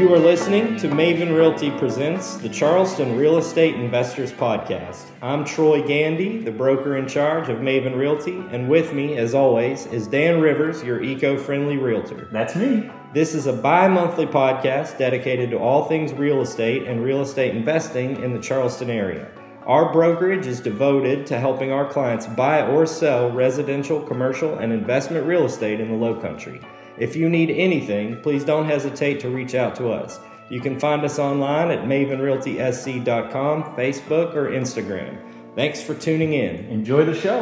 You are listening to Maven Realty Presents the Charleston Real Estate Investors Podcast. I'm Troy Gandee, the broker in charge of Maven Realty, and with me, as always, is Dan Rivers, your eco friendly realtor. That's me. This is a bi monthly podcast dedicated to all things real estate and real estate investing in the Charleston area. Our brokerage is devoted to helping our clients buy or sell residential, commercial, and investment real estate in the Low Country. If you need anything, please don't hesitate to reach out to us. You can find us online at mavenrealtysc.com, Facebook, or Instagram. Thanks for tuning in. Enjoy the show.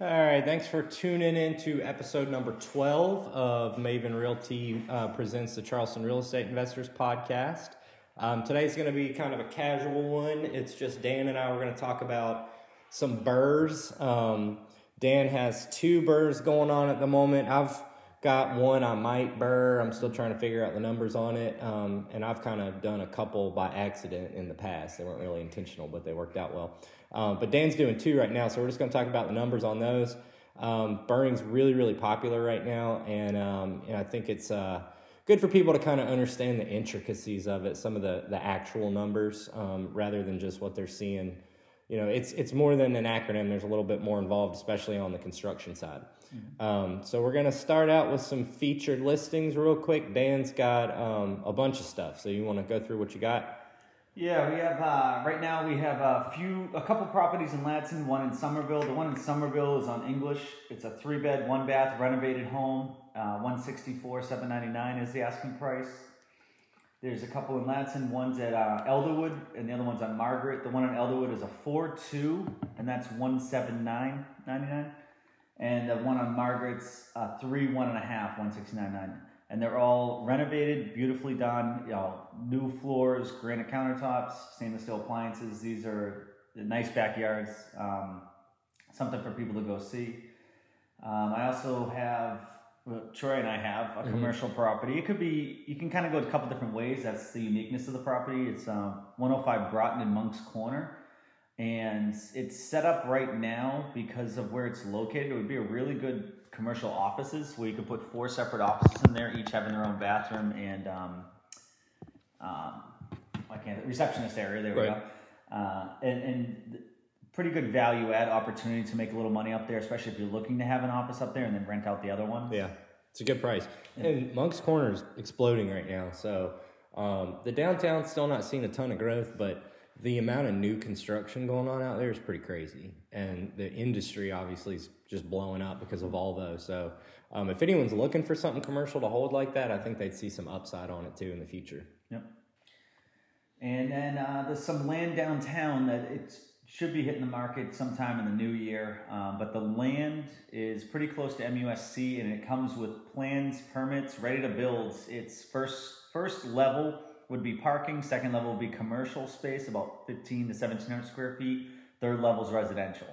All right, thanks for tuning in to episode number 12 of Maven Realty uh, Presents the Charleston Real Estate Investors Podcast. Um, today's going to be kind of a casual one. It's just Dan and I We're going to talk about some BRRRRs. Um, Dan has two BRRRRs going on at the moment. I've got one I might BRRRR. I'm still trying to figure out the numbers on it. Um, and I've kind of done a couple by accident in the past. They weren't really intentional, but they worked out well. Um, but Dan's doing two right now, so we're just going to talk about the numbers on those. Um, BRRRRing's really, really popular right now, and, um, and I think it's uh, good for people to kind of understand the intricacies of it, some of the, the actual numbers, um, rather than just what they're seeing you know, it's it's more than an acronym. There's a little bit more involved, especially on the construction side. Mm-hmm. Um, so we're gonna start out with some featured listings real quick. Dan's got um, a bunch of stuff, so you want to go through what you got? Yeah, we have uh, right now we have a few, a couple properties in Ladson, one in Summerville. The one in Summerville is on English. It's a three bed, one bath, renovated home. Uh, one sixty four, seven ninety nine is the asking price. There's a couple in Ladson. One's at uh, Elderwood, and the other one's on Margaret. The one on Elderwood is a four-two, and that's one seven nine ninety nine. And the one on Margaret's uh, three one and a half, one sixty nine nine. And they're all renovated, beautifully done. You know, new floors, granite countertops, stainless steel appliances. These are nice backyards. Um, something for people to go see. Um, I also have Troy and I have a mm-hmm. commercial property. It could be you can kind of go a couple different ways. That's the uniqueness of the property. It's um, 105 Broughton in Moncks Corner, and it's set up right now because of where it's located. It would be a really good commercial offices where you could put four separate offices in there, each having their own bathroom and um, um, I can't receptionist area. There we right. go. Uh, and and pretty good value add opportunity to make a little money up there, especially if you're looking to have an office up there and then rent out the other one. Yeah, it's a good price. Yeah. And Moncks Corner is exploding right now. So um, the downtown's still not seeing a ton of growth, but the amount of new construction going on out there is pretty crazy. And the industry obviously is just blowing up because of Volvo. So um, if anyone's looking for something commercial to hold like that, I think they'd see some upside on it too in the future. Yep. And then uh, there's some land downtown that it's should be hitting the market sometime in the new year. Um, but the land is pretty close to MUSC, and it comes with plans, permits, ready to build. Its first first level would be parking. Second level would be commercial space, about 15 to 1700 square feet. Third level is residential.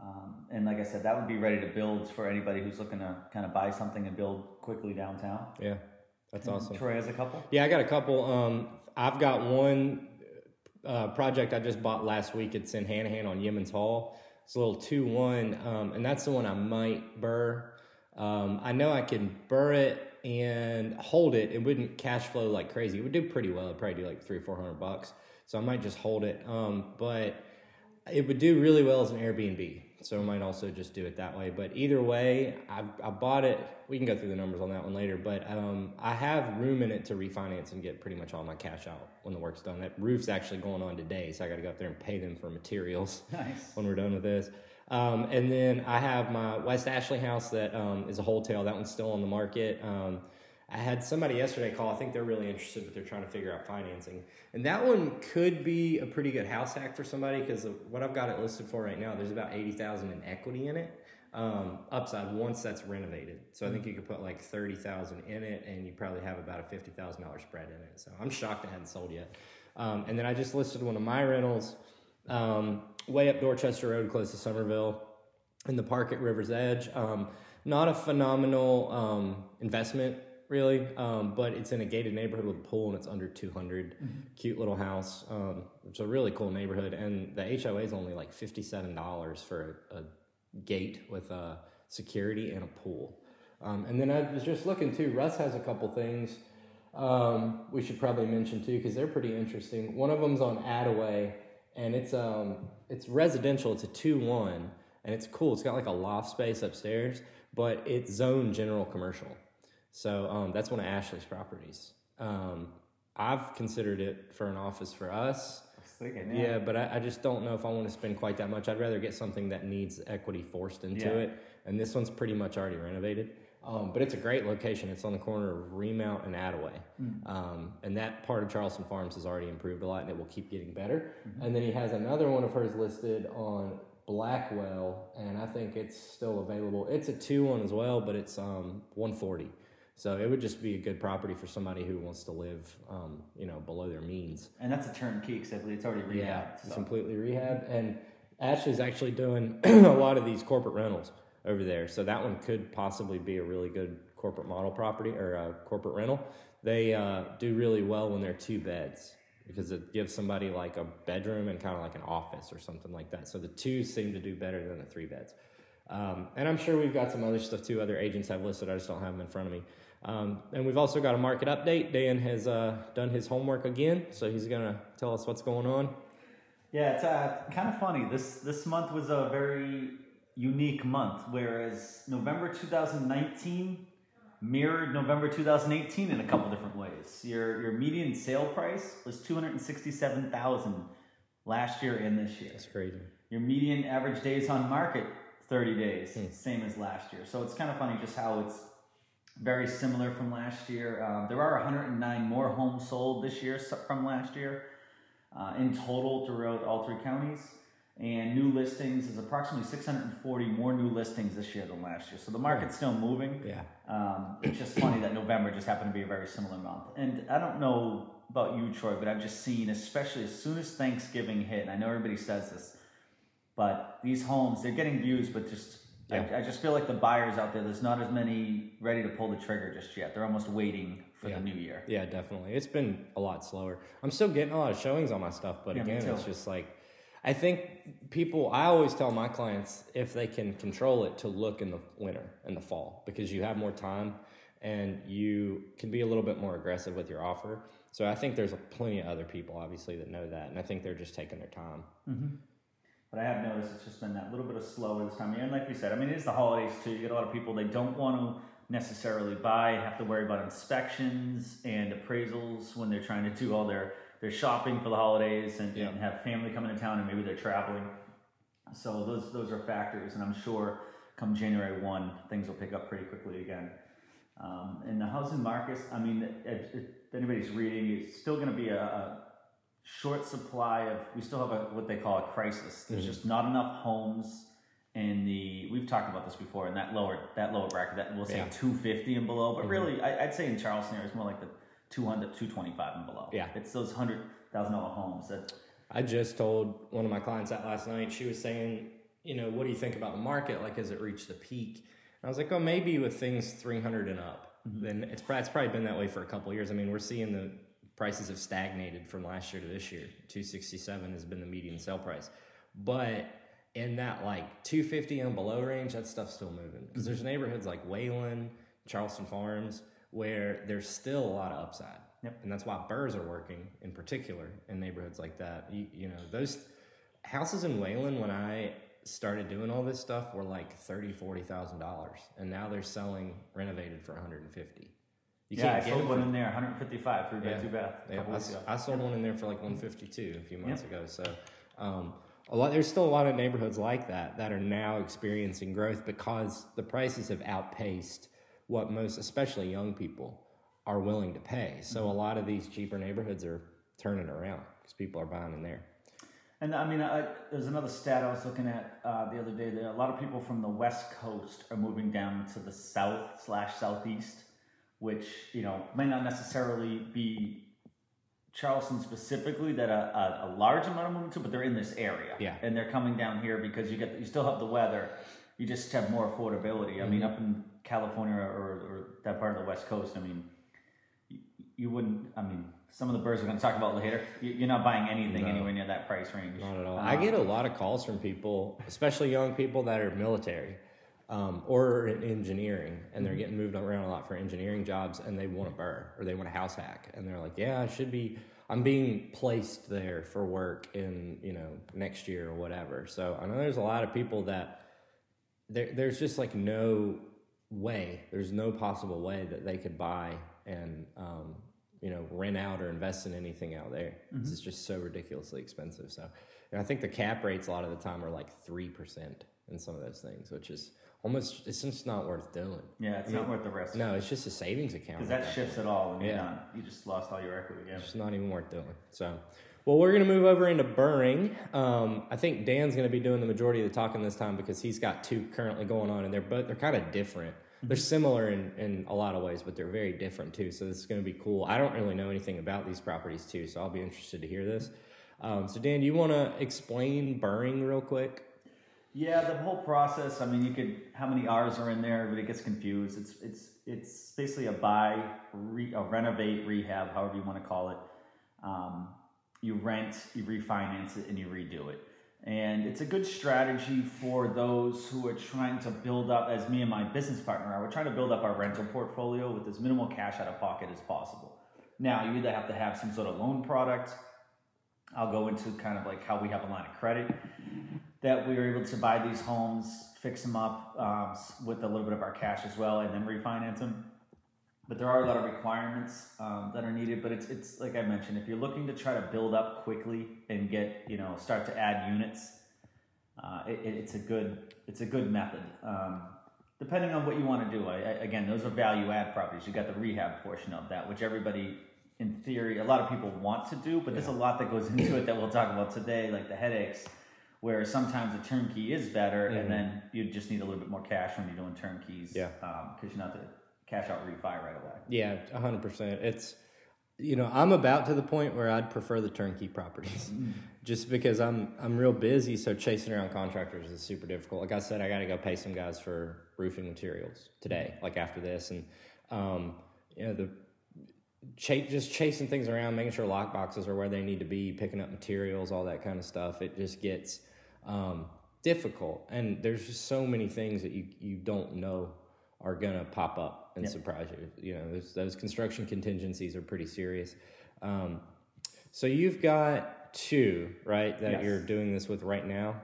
Um, and like I said, that would be ready to build for anybody who's looking to kind of buy something and build quickly downtown. Yeah, that's and awesome. Troy has a couple. Yeah, I got a couple. Um, I've got one uh, project I just bought last week. It's in Hanahan on Yeamans Hall. It's a little 2 1, um, and that's the one I might BRRRR. Um, I know I can BRRRR it and hold it. It wouldn't cash flow like crazy. It would do pretty well. It'd probably do like three or four hundred bucks. So I might just hold it. Um, but it would do really well as an Airbnb so I might also just do it that way. But either way, I, I bought it. We can go through the numbers on that one later, but um, I have room in it to refinance and get pretty much all my cash out when the work's done. That roof's actually going on today, so I got to go up there and pay them for materials nice. when we're done with this. Um, and then I have my West Ashley house that um, is a wholesale. That one's still on the market. Um, I had somebody yesterday call. I think they're really interested, but they're trying to figure out financing. And that one could be a pretty good house hack for somebody because what I've got it listed for right now, there's about eighty thousand in equity in it. Um, upside once that's renovated. So I think you could put like thirty thousand in it, and you probably have about a fifty thousand dollar spread in it. So I'm shocked it hadn't sold yet. Um, and then I just listed one of my rentals um, way up Dorchester Road, close to Summerville, in the park at River's Edge. Um, not a phenomenal um, investment really, um, but it's in a gated neighborhood with a pool and it's under 200. Mm-hmm. Cute little house. Um, it's a really cool neighborhood, and the HOA is only like $57 for a, a gate with a security and a pool. Um, and then I was just looking too. Russ has a couple things um, we should probably mention too because they're pretty interesting. One of them's on Attaway, and it's um it's residential. It's a two one, and it's cool. It's got like a loft space upstairs, but it's zone general commercial. So um, that's one of Ashley's properties. Um, I've considered it for an office for us. Thinking, Yeah, but I, I just don't know if I want to spend quite that much. I'd rather get something that needs equity forced into Yeah. it. And this one's pretty much already renovated. Um, but it's a great location. It's on the corner of Remount and Attaway. Um, and that part of Charleston Farms has already improved a lot and it will keep getting better. And then he has another one of hers listed on Blackwell, and I think it's still available. It's a 2 1 as well, but it's um, 140 so it would just be a good property for somebody who wants to live, um, you know, below their means. And that's a turnkey I it's already rehabbed. Yeah, it's so. completely rehab. And Ashley's actually doing a lot of these corporate rentals over there. So that one could possibly be a really good corporate model property or a corporate rental. They uh, do really well when they're two beds because it gives somebody like a bedroom and kind of like an office or something like that. So the two seem to do better than the three beds. Um, and I'm sure we've got some other stuff too. Other agents have listed. I just don't have them in front of me. Um, and we've also got a market update. Dan has uh, done his homework again, so he's going to tell us what's going on. Yeah, it's uh, kind of funny. This this month was a very unique month, whereas November 2019 mirrored November 2018 in a couple different ways. Your your median sale price was 267,000 last year and this year. That's crazy. Your median average days on market 30 days, same as last year. So it's kind of funny just how it's very similar from last year. Um, there are 109 more homes sold this year from last year uh, in total throughout all three counties. And new listings is approximately 640 more new listings this year than last year. So the market's still moving. Yeah. Um, it's just funny that November just happened to be a very similar month. And I don't know about you, Troy, but I've just seen, especially as soon as Thanksgiving hit, and I know everybody says this, but these homes, they're getting views, but just, Yeah. I, I just feel like the buyers out there, there's not as many ready to pull the trigger just yet. They're almost waiting for Yeah. the new year. Yeah, definitely. It's been a lot slower. I'm still getting a lot of showings on my stuff, but Yeah, again, it's just like I think people. I always tell my clients if they can control it to look in the winter and the fall because you have more time and you can be a little bit more aggressive with your offer. So I think there's plenty of other people obviously that know that, and I think they're just taking their time. Mm-hmm. But I have noticed it's just been that little bit of slower this time of year. And like we said, I mean, it is the holidays too. You get a lot of people, they don't want to necessarily buy and have to worry about inspections and appraisals when they're trying to do all their, their shopping for the holidays and, and have family coming to town and maybe they're traveling. So those, those are factors. And I'm sure come January 1, things will pick up pretty quickly again. Um, and the housing markets, I mean, if, if anybody's reading, it's still going to be a, a short supply of. We still have a what they call a crisis. There's mm-hmm. just not enough homes in the. We've talked about this before in that lower that lower bracket. That we'll say Yeah. 250 and below, but mm-hmm. really, I, I'd say in Charleston area, it's more like the 200, 225 and below. Yeah. it's those hundred thousand dollar homes that. I just told one of my clients that last night. She was saying, you know, what do you think about the market? Like, has it reached the peak? And I was like, oh, maybe with things 300 and up. Mm-hmm. Then it's, probably- it's probably been that way for a couple years. I mean, we're seeing the prices have stagnated from last year to this year. 267 has been the median sale price. But in that like 250 and below range, that stuff's still moving. Because there's neighborhoods like Waylyn, Charleston Farms, where there's still a lot of upside. Yep. And that's why BRRRRs are working in particular in neighborhoods like that. You, you know, those houses in Waylyn when I started doing all this stuff were like thirty, forty thousand dollars, and now they're selling renovated for 150. You yeah, I get sold one in there, 155, three bed, Yeah. two bath. yeah, I, weeks s- ago. I sold one in there for like 152 a few months ago. So, um, a lot there's still a lot of neighborhoods like that that are now experiencing growth because the prices have outpaced what most, especially young people, are willing to pay. So, Mm-hmm. a lot of these cheaper neighborhoods are turning around because people are buying in there. And I mean, I, there's another stat I was looking at uh, the other day. That a lot of people from the West Coast are moving down to the South slash Southeast, which you know may not necessarily be Charleston specifically that a, a, a large amount of moving to, but they're in this area. Yeah. and they're coming down here because you get you still have the weather. You just have more affordability. I mean, up in California or, or that part of the West Coast, I mean, you, you wouldn't. I mean, some of the BRRRRs we're going to talk about later. You, you're not buying anything No. anywhere near that price range. Not at all. Um, I get a lot of calls from people, especially young people that are military, um, or in engineering, and they're getting moved around a lot for engineering jobs, and they want a BRRRR or they want a house hack, and they're like, yeah, I should be. I'm being placed there for work in you know next year or whatever. So I know there's a lot of people that there, there's just like no way, there's no possible way that they could buy and um, you know rent out or invest in anything out there. This is just so ridiculously expensive. So, and I think the cap rates a lot of the time are like three percent in some of those things, which is almost it's just not worth doing. Yeah, it's I not worth the risk. No, it's just a savings account. Because that shifts it all, and you're Yeah. You just lost all your equity. Yeah. It's just not even worth doing. So, well, we're going to move over into BRRRRing. Um, I think Dan's going to be doing the majority of the talking this time because he's got two currently going on, and they're both they're kind of different. They're similar in, in a lot of ways, but they're very different too. So this is going to be cool. I don't really know anything about these properties too, so I'll be interested to hear this. Um, so Dan, do you want to explain BRRRRing real quick? Yeah, the whole process. I mean, you could how many R's are in there? Everybody gets confused. It's it's it's basically a buy, re, a renovate, rehab, however you want to call it. Um, you rent, you refinance it, and you redo it. And it's a good strategy for those who are trying to build up, as me and my business partner are. We're trying to build up our rental portfolio with as minimal cash out of pocket as possible. Now, you either have to have some sort of loan product. I'll go into kind of like how we have a line of credit that we were able to buy these homes, fix them up um, with a little bit of our cash as well, and then refinance them. But there are a lot of requirements um, that are needed. But it's it's like I mentioned, if you're looking to try to build up quickly and get you know start to add units, uh, it, it- it's a good it's a good method. Um, depending on what you want to do, I, I, again, those are value add properties. You got the rehab portion of that, which everybody in theory, a lot of people want to do, but there's a lot that goes into it that we'll talk about today, like the headaches, where sometimes a turnkey is better, Mhm. and then you just need a little bit more cash when you're doing turnkeys, Yeah. because you're not to cash out refi right away. Yeah, hundred percent. It's you know I'm about to the point where I'd prefer the turnkey properties, just because I'm I'm real busy. So chasing around contractors is super difficult. Like I said, I got to go pay some guys for roofing materials today, like after this, and um, you know the ch- just chasing things around, making sure lock boxes are where they need to be, picking up materials, all that kind of stuff. It just gets um, difficult, and there's just so many things that you you don't know are gonna pop up and Yep. surprise you. You know, those, those construction contingencies are pretty serious. Um, so you've got two, right, that Yes. you're doing this with right now.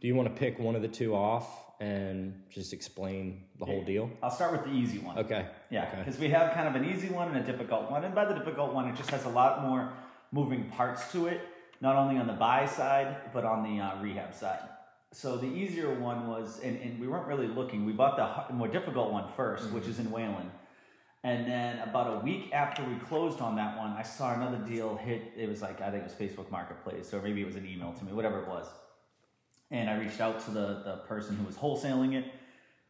Do you want to pick one of the two off and just explain the whole deal? I'll start with the easy one. Okay. Yeah, Okay. because we have kind of an easy one and a difficult one. And by the difficult one, it just has a lot more moving parts to it, not only on the buy side, but on the uh, rehab side. So the easier one was, and, and we weren't really looking, we bought the more difficult one 1st which is in Waylyn. And then about a week after we closed on that one, I saw another deal hit. It was like, I think it was Facebook Marketplace, or maybe it was an email to me, whatever it was. And I reached out to the, the person who was wholesaling it.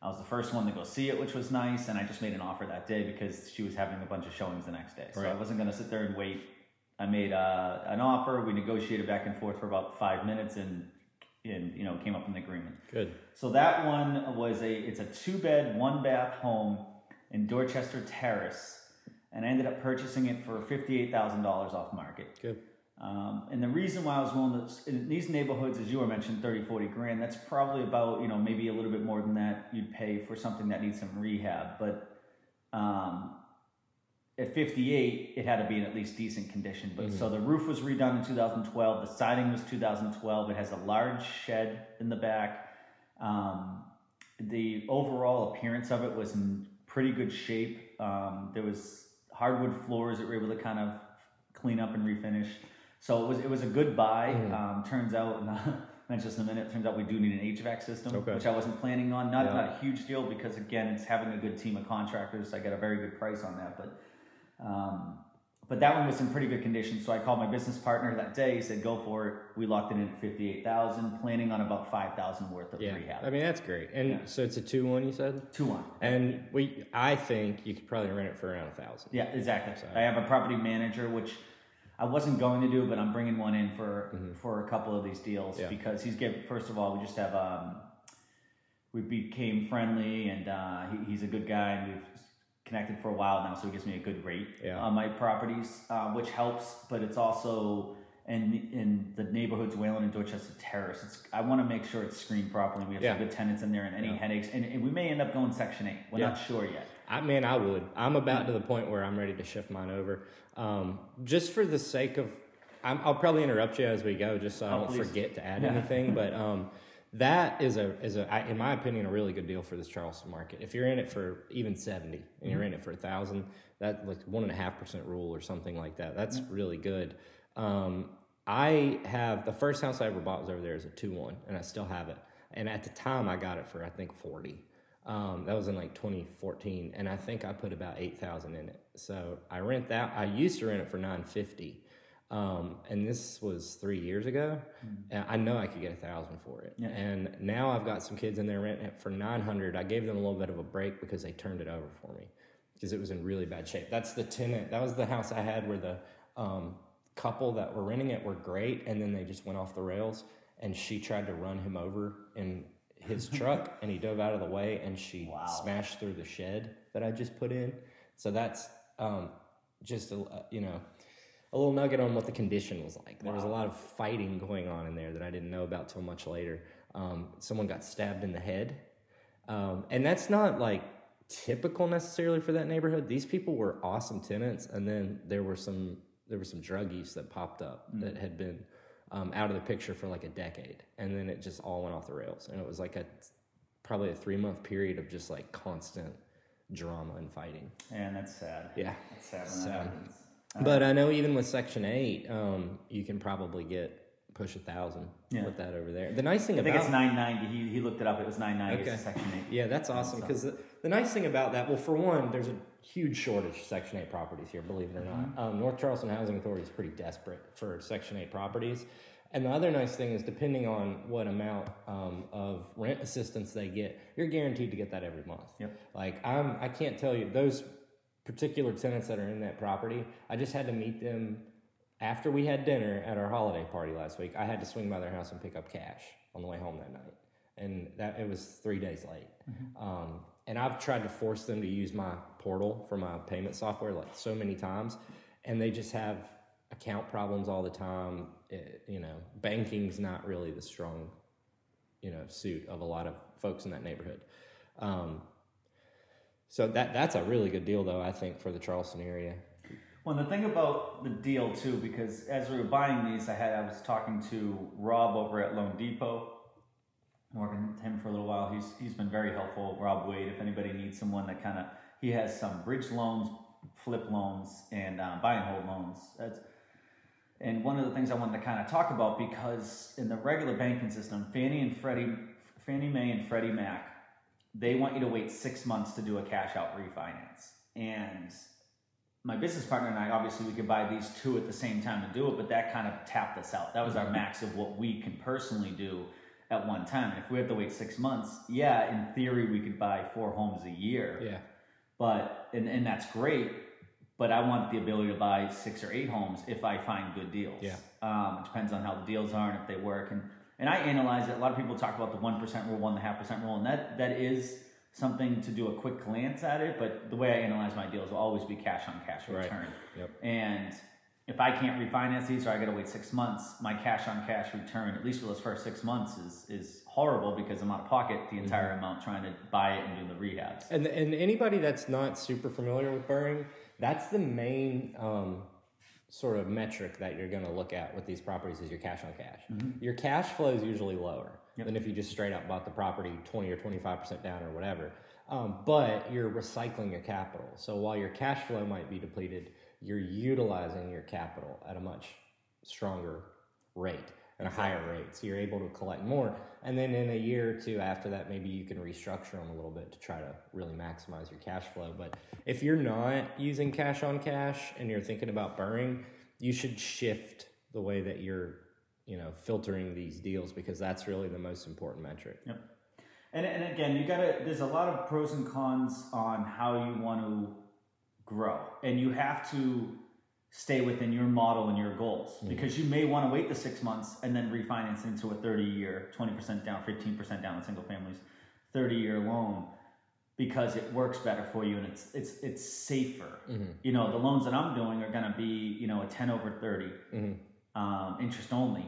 I was the first one to go see it, which was nice. And I just made an offer that day because she was having a bunch of showings the next day. So I wasn't going to sit there and wait. I made uh, an offer. We negotiated back and forth for about five minutes and, and you know, came up with an agreement. Good. So that one was a it's a two bed, one bath home in Dorchester Terrace, and I ended up purchasing it for fifty eight thousand dollars off market. Good. Um, and the reason why I was willing to in these neighborhoods, as you were mentioned, 30, 40 grand. That's probably about you know maybe a little bit more than that you'd pay for something that needs some rehab. But um, at 58, it had to be in at least decent condition. But so the roof was redone in 2012. The siding was 2012. It has a large shed in the back. Um, the overall appearance of it was in pretty good shape. Um, there was hardwood floors that were able to kind of clean up and refinish. So it was it was a good buy. Mhm. Um, turns out, and I'll mention this in a minute. Turns out we do need an HVAC system, Okay. which I wasn't planning on. Not Yeah. not a huge deal because again, it's having a good team of contractors. I got a very good price on that, but. Um, but that one was in pretty good condition, so I called my business partner that day. He said, "Go for it." We locked it in at fifty-eight thousand, planning on about five thousand worth of Yeah. rehab. I mean, that's great. And Yeah. so it's a two one. You said. Two one. And we, I think you could probably rent it for around a thousand. Yeah, exactly. So- I have a property manager, which I wasn't going to do, but I'm bringing one in for Mhm. for a couple of these deals Yeah. because he's getting. First of all, we just have um, we became friendly, and uh, he, he's a good guy, and we've connected for a while now, so it gives me a good rate Yeah. on my properties, uh, which helps. But it's also and in the neighborhoods, Waylyn and Dorchester Terrace. It's I want to make sure it's screened properly. We have Yeah. some good tenants in there, and any Yeah. headaches. And, and we may end up going Section Eight. We're not sure yet. I mean, I would. I'm about to the point where I'm ready to shift mine over. Um, just for the sake of, I'm, I'll probably interrupt you as we go, just so I Oh, don't please. forget to add anything. But um, that is a is a in my opinion, a really good deal for this Charleston market. If you're in it for even seventy, and Mm-hmm. you're in it for a thousand, that like one and a half percent rule or something like that. That's really good. Um, I have the first house I ever bought was over there is a two one, and I still have it. And at the time, I got it for I think forty. Um, that was in like 2014, and I think I put about 8,000 in it. So I rent that. I used to rent it for 950, um, and this was three years ago. And I know I could get a thousand for it. Yeah. And now I've got some kids in there renting it for 900. I gave them a little bit of a break because they turned it over for me because it was in really bad shape. That's the tenant. That was the house I had where the um, couple that were renting it were great, and then they just went off the rails. And she tried to run him over in his truck, and he dove out of the way, and she Wow. smashed through the shed that I just put in. So that's um, just a you know a little nugget on what the condition was like. There was a lot of fighting going on in there that I didn't know about till much later. Um, someone got stabbed in the head, um, and that's not like typical necessarily for that neighborhood. These people were awesome tenants, and then there were some there was some drug use that popped up that had been um, out of the picture for like a decade, and then it just all went off the rails, and it was like a probably a three month period of just like constant drama and fighting. And that's sad. Yeah. That's sad when So- that happens. But I know even with Section Eight, um, you can probably get push a thousand Yeah. with that over there. The nice thing about I think it's nine ninety. He, he looked it up. It was nine ninety. Okay. Section Eight. yeah, that's awesome because the, the nice thing about that, well, for one, there's a huge shortage of Section Eight properties here. Believe it or Mm-hmm. not, um, North Charleston Housing Authority is pretty desperate for Section Eight properties. And the other nice thing is, depending on what amount um, of rent assistance they get, you're guaranteed to get that every month. Yep. Like I'm, I can't tell you those particular tenants that are in that property. I just had to meet them after we had dinner at our holiday party last week. I had to swing by their house and pick up cash on the way home that night, and that it was three days late. Um, and I've tried to force them to use my portal for my payment software like so many times, and they just have account problems all the time. It, you know, banking's not really the strong, you know, suit of a lot of folks in that neighborhood. Um, so that that's a really good deal, though I think for the Charleston area. Well, the thing about the deal too, because as we were buying these, I had I was talking to Rob over at loanDepot, working with him for a little while. He's he's been very helpful. Rob Wade, if anybody needs someone that kind of he has some bridge loans, flip loans, and um, buy and hold loans. That's and one of the things I wanted to kind of talk about because in the regular banking system, Fannie and Freddie, Fannie Mae and Freddie Mac, they want you to wait six months to do a cash out refinance. And my business partner and I, obviously, we could buy these two at the same time and do it, but that kind of tapped us out. That was our max of what we can personally do at one time. And if we had to wait six months, yeah, in theory, we could buy four homes a year Yeah, but and, and that's great but i want the ability to buy six or eight homes if i find good deals Yeah. um, it depends on how the deals are and if they work and and i analyze it a lot of people talk about the 1% rule 1.5% rule and that that is something to do a quick glance at it but the way i analyze my deals will always be cash on cash Right. return Yep. and if i can't refinance these or i gotta wait six months my cash on cash return at least for those first six months is is horrible because i'm out of pocket the entire Mm-hmm. amount trying to buy it and do the rehabs and and anybody that's not super familiar with BRRRRing, that's the main um, sort of metric that you're going to look at with these properties is your cash on cash. Your cash flow is usually lower Yep. than if you just straight up bought the property 20 or 25 percent down or whatever. Um, but you're recycling your capital. So while your cash flow might be depleted, you're utilizing your capital at a much stronger rate and a higher rate. So you're able to collect more. And then in a year or two after that, maybe you can restructure them a little bit to try to really maximize your cash flow. But if you're not using cash on cash and you're thinking about BRRRRing, you should shift the way that you're, you know, filtering these deals because that's really the most important metric. Yep. And, and again, you gotta. There's a lot of pros and cons on how you want to grow, and you have to stay within your model and your goals mm. because you may want to wait the six months and then refinance into a 30 year, 20% down, 15% down on single families, 30 year loan because it works better for you and it's it's it's safer. Mm-hmm. You know, the loans that I'm doing are gonna be you know a 10 over 30. Mm-hmm. um, interest only,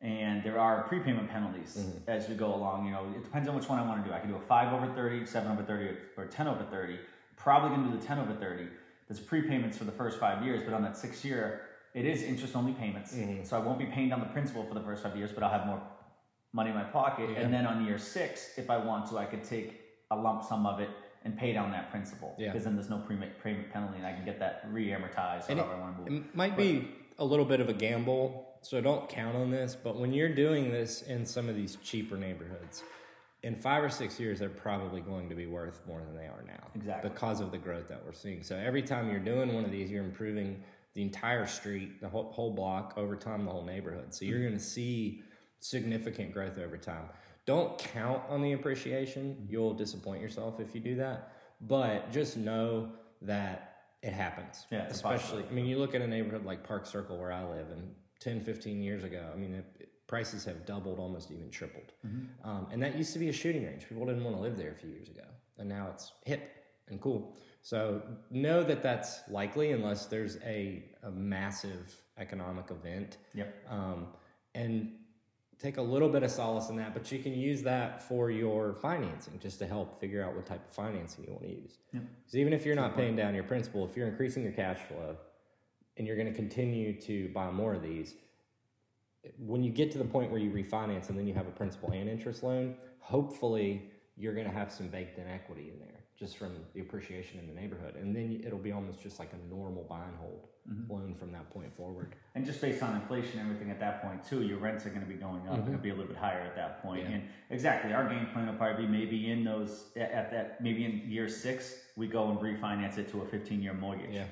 and there are prepayment penalties mm-hmm. as we go along. You know, it depends on which one I want to do. I can do a five over 30, seven over 30, or 10 over 30. Probably going to do the 10 over 30. There's prepayments for the first five years, but on that sixth year, it is interest only payments. Mm-hmm. So I won't be paying down the principal for the first five years, but I'll have more money in my pocket. And then on year six, if I want to, I could take a lump sum of it and pay down that principal. Yeah. Because then there's no prepayment payment penalty, and I can get that re-amortized And however I want to move. It might be a little bit of a gamble, so don't count on this. But when you're doing this in some of these cheaper neighborhoods, in five or six years, they're probably going to be worth more than they are now. Exactly. Because of the growth that we're seeing. So every time you're doing one of these, you're improving the entire street, the whole, whole block, over time, the whole neighborhood. So you're mm-hmm. going to see significant growth over time. Don't count on the appreciation. Mm-hmm. You'll disappoint yourself if you do that. But just know that it happens. Yeah, especially. I mean, you look at a neighborhood like Park Circle where I live, and 10, 15 years ago, I mean, it- prices have doubled, almost even tripled. Um, and that used to be a shooting range. People didn't want to live there a few years ago, and now it's hip and cool. So know that that's likely unless there's a, a massive economic event. Yep. Um, and take a little bit of solace in that, but you can use that for your financing just to help figure out what type of financing you want to use. Because even if you're not paying down your principal, if you're increasing your cash flow and you're going to continue to buy more of these, when you get to the point where you refinance and then you have a principal and interest loan, hopefully you're going to have some baked in equity in there just from the appreciation in the neighborhood. And then it'll be almost just like a normal buy and hold loan from that point forward. And just based on inflation and everything at that point too, your rents are going to be going up. Going to be a little bit higher at that point. Mm-hmm. Yeah. And exactly, our game plan will probably be maybe in those at at that maybe in year six we go and refinance it to a 15 year mortgage. Yeah.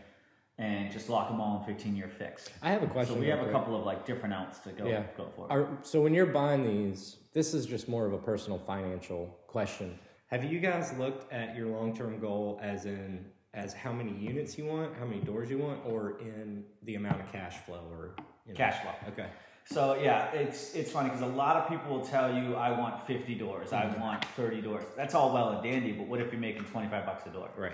And just lock them all in 15 year fix. I have a question. So we have a couple of like different outs to go Yeah. go for. Are, so when you're buying these, this is just more of a personal financial question. Have you guys looked at your long-term goal as in as how many units you want, how many doors you want, or in the amount of cash flow or you know? Cash flow. Okay. So yeah, it's it's funny because a lot of people will tell you I want 50 doors, Mm-hmm. I want 30 doors. That's all well and dandy, but what if you're making 25 bucks a door? Right.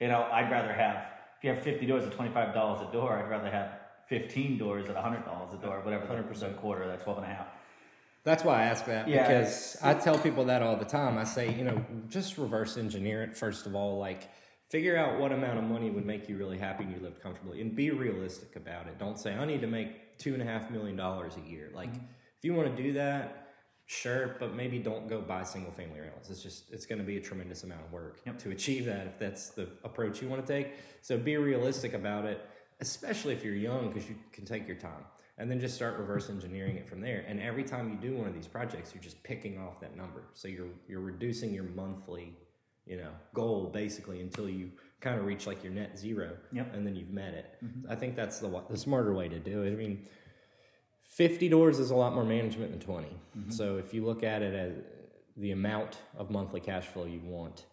You know, I'd rather have you have 50 doors at 25 dollars a door, I'd rather have 15 doors at 100 dollars a door, whatever 100% quarter, that's 12 and a half. That's why I ask that Yeah, because I tell people that all the time. I say, you know, just reverse engineer it first of all. Like, figure out what amount of money would make you really happy and you lived comfortably, and be realistic about it. Don't say I need to make two and a half million dollars a year. Like, mm-hmm. if you want to do that, sure, but maybe don't go buy single family rentals. It's just it's going to be a tremendous amount of work to achieve that if that's the approach you want to take. So be realistic about it, especially if you're young because you can take your time and then just start reverse engineering it from there. And every time you do one of these projects, you're just picking off that number. So you're you're reducing your monthly, you know, goal basically until you kind of reach like your net zero, Yep. and then you've met it. Mm-hmm. I think that's the the smarter way to do it. I mean, fifty doors is a lot more management than 20 So if you look at it as the amount of monthly cash flow you want.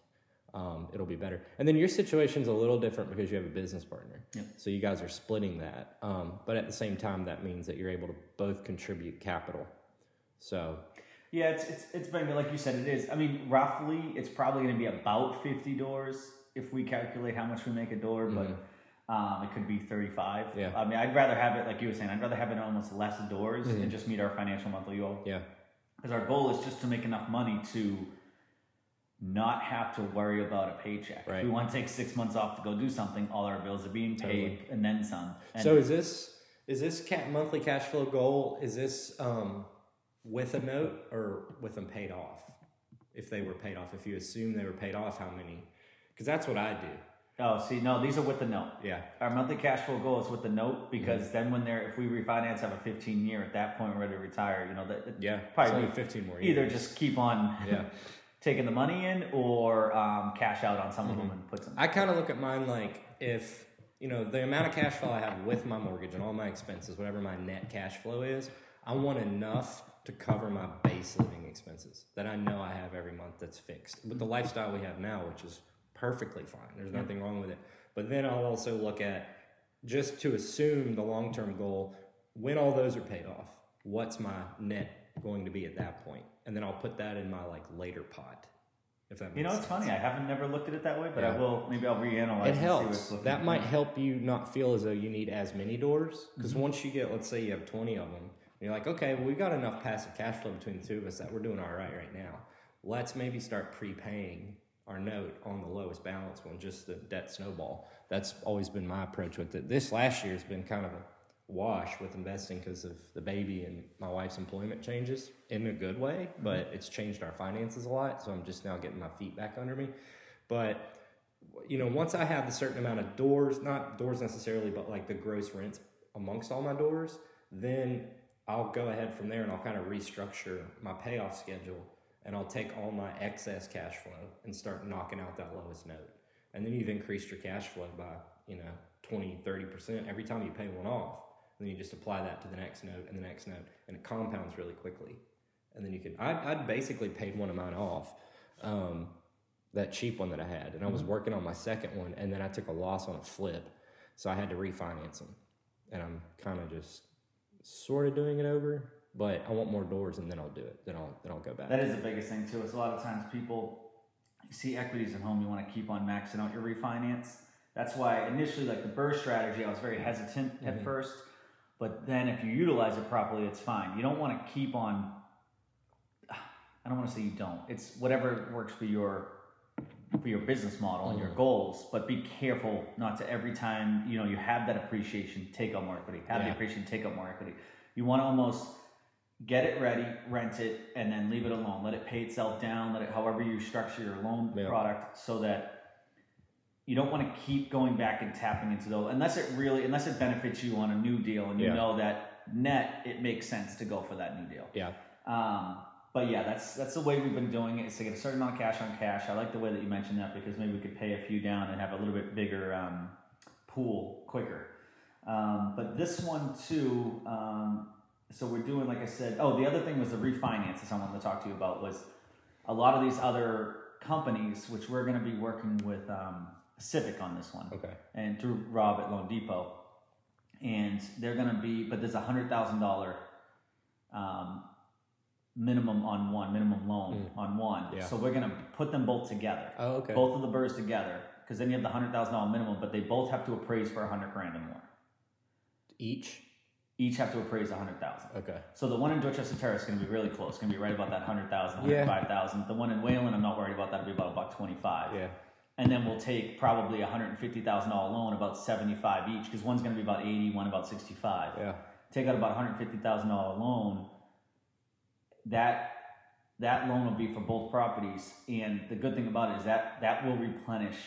Um, it'll be better. And then your situation's a little different because you have a business partner. Yep. So you guys are splitting that. Um, but at the same time, that means that you're able to both contribute capital. So Yeah, it's it's it's been like you said, it is. I mean, roughly, it's probably going to be about 50 doors if we calculate how much we make a door, but um, it could be 35. Mm-hmm. Yeah. I mean, I'd rather have it like you were saying. I'd rather have it almost less doors Mm-hmm. and just meet our financial monthly goal. yeah, Because our goal is just to make enough money to not have to worry about a paycheck. Right. If we want to take six months off to go do something, all our bills are being paid Totally. and then some. And so is this is this monthly cash flow goal? Is this um, with a note or with them paid off? If they were paid off, if you assume they were paid off, how many? Because that's what I do. Oh, see, no, these are with the note. Yeah, Our monthly cash flow goal is with the note because Mm-hmm. then when they're if we refinance have a 15 year at that point we're ready to retire. You know that yeah. Probably It's only fifteen more. Years. Either just keep on yeah. taking the money in or um, cash out on some of Mm-hmm. them and put some. I kind of look at mine like if you know the amount of cash flow I have with my mortgage and all my expenses, whatever my net cash flow is, I want enough to cover my base living expenses that I know I have every month that's fixed. But the lifestyle we have now, which is perfectly fine, there's nothing wrong with it. But then I'll also look at just to assume the long term goal when all those are paid off, what's my net going to be at that point? And then I'll put that in my like later pot If that makes You know, it's sense. funny. I haven't never looked at it that way, but I will. Maybe I'll reanalyze. It and see what helps. That might help you not feel as though you need as many doors. Because Mm-hmm. once you get, let's say you have 20 of them, and you're like, okay, well, we got enough passive cash flow between the two of us that we're doing all right right now. Let's maybe start prepaying our note on the lowest balance one, just the debt snowball. That's always been my approach with it. This last year has been kind of a wash with investing because of the baby and my wife's employment changes in a good way, but it's changed our finances a lot. So I'm just now getting my feet back under me. But you know, once I have a certain amount of doors, not doors necessarily, but like the gross rents amongst all my doors, then I'll go ahead from there and I'll kind of restructure my payoff schedule and I'll take all my excess cash flow and start knocking out that lowest note. And then you've increased your cash flow by, you know, 20, 30% every time you pay one off. And then you just apply that to the next note and the next note, and it compounds really quickly. And then you can, I, I'd basically paid one of mine off. Um, that cheap one that I had, and I was working on my second one, and then I took a loss on a flip, so I had to refinance them, and I'm kind of just sort of doing it over, but I want more doors, and then I'll do it. Then I'll then I'll go back. That is the biggest thing too. Is a lot of times people see equities at home, you want to keep on maxing out your refinance. That's why initially, like the BRRRR strategy, I was very hesitant Mm-hmm. at first, but then if you utilize it properly, it's fine. You don't want to keep on. I don't want to say you don't. It's whatever works for your for your business model and your Mm-hmm. goals, but be careful not to every time you know you have that appreciation, take out more equity. Have the appreciation, take out more equity. You want to almost get it ready, rent it, and then leave it alone. Let it pay itself down. Let it, however you structure your loan Yeah. product, so that you don't want to keep going back and tapping into those unless it really, unless it benefits you on a new deal, and you Yeah. know that net it makes sense to go for that new deal. yeah, Um, but yeah, that's that's the way we've been doing it. Is to get a certain amount of cash on cash. I like the way that you mentioned that because maybe we could pay a few down and have a little bit bigger um, pool quicker. Um, but this one too. Um, so we're doing like I said. Oh, the other thing was the refinances I wanted to talk to you about was a lot of these other companies, which we're going to be working with um, Civic on this one okay, and through Rob at loanDepot, and they're gonna be, but there's a hundred thousand dollar um, minimum on one, minimum loan on one. Mm. Yeah. So we're gonna put them both together, oh okay, both of the BRRRRs together, because then you have the hundred thousand dollar minimum, but they both have to appraise for a hundred grand or more. each, Each have to appraise a hundred thousand. okay, So the one in Dorchester Terrace is going to be really close. It's going to be right about that 100,000, Yeah. 105,000. The one in Waylyn, I'm not worried about that. It'll be about a buck 25. yeah, and then we'll take probably a hundred and fifty thousand dollar loan, about seventy five each, because one's going to be about eighty, one about sixty five. yeah, Take out about hundred fifty thousand dollar loan. That that loan will be for both properties, and the good thing about it is that that will replenish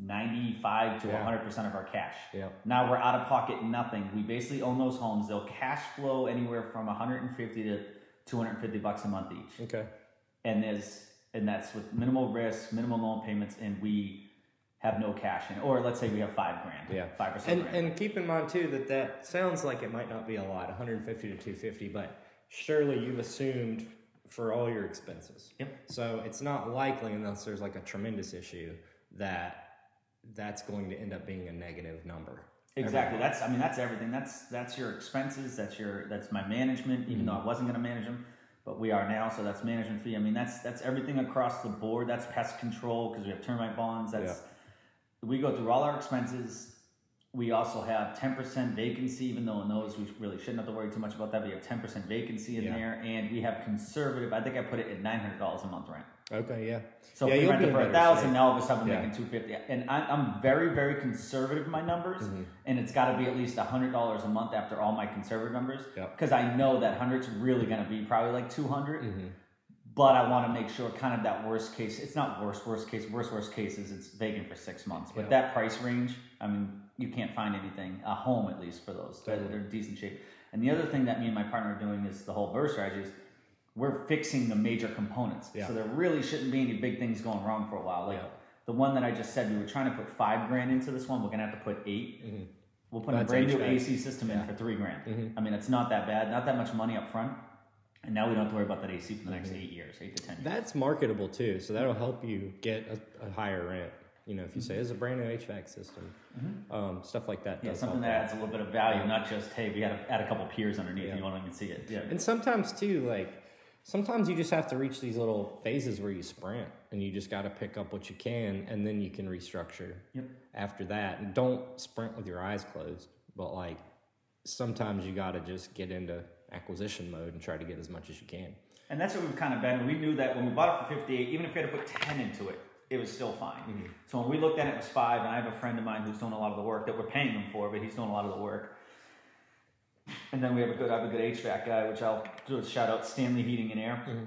ninety five to Yeah. hundred percent of our cash. yeah, Now we're out of pocket nothing. We basically own those homes. They'll cash flow anywhere from 150 to 250 bucks a month each okay, and there's and that's with minimal risk, minimal loan payments, and we have no cash in. Or let's say we have five grand, Yeah. five percent. and and keep in mind too that that sounds like it might not be a lot, 150 to 250, but surely you've assumed for all your expenses. Yep. So it's not likely, unless there's like a tremendous issue, that that's going to end up being a negative number. Exactly. That's I mean that's everything. That's that's your expenses. That's your that's my management. Even though I mm-hmm. wasn't going to manage them, but we are now. So that's management fee. I mean that's that's everything across the board. That's pest control because we have termite bonds. That's we go through all our expenses. We also have ten percent vacancy, even though in those we really shouldn't have to worry too much about that. We have ten percent vacancy in Yeah. there, and we have conservative. I think I put it at nine hundred dollars a month rent. Okay, yeah. So yeah, if we you'll rent it for a thousand, now all of a sudden Yeah. making two fifty. And I, I'm very, very conservative in my numbers, Mm-hmm. and it's got to be at least hundred dollars a month after all my conservative numbers, Yep. because I know that hundred's really going to be probably like two Mm-hmm. But I want to make sure, kind of that worst case. It's not worst, worst case. Worst, worst case is it's vacant for six months. But Yeah. that price range, I mean, you can't find anything a home at least for those Totally. are in decent shape. And the other thing that me and my partner are doing is the whole burst strategy is we're fixing the major components. Yeah. So there really shouldn't be any big things going wrong for a while. Like Yeah. the one that I just said, we were trying to put five grand into this one. We're gonna have to put 8 we We'll put That's a brand new HVAC. AC system in for three grand. I mean, it's not that bad, not that much money up front. And now we don't have to worry about that AC for the next eight years, eight to ten years. That's marketable too, so that'll help you get a, a higher rent. You know, if you say it's a brand new HVAC system, um, stuff like that. Mm-hmm. Yeah, does something that adds a little bit of value, not just hey, we got to add a couple piers underneath. Yeah. You won't even see it. Yeah. And sometimes too, like sometimes you just have to reach these little phases where you sprint and you just got to pick up what you can and then you can restructure Yep. after that. And don't sprint with your eyes closed, but like sometimes you got to just get into acquisition mode and try to get as much as you can. And that's what we've kind of been. We knew that when we bought it for 58, even if we had to put 10 into it, it was still fine. Mm-hmm. So when we looked at it, it was five. And I have a friend of mine who's doing a lot of the work that we're paying him for, but he's doing a lot of the work. And then we have a good, I have a good HVAC guy, which I'll do a shout out, Stanley Heating and Air. Mm-hmm.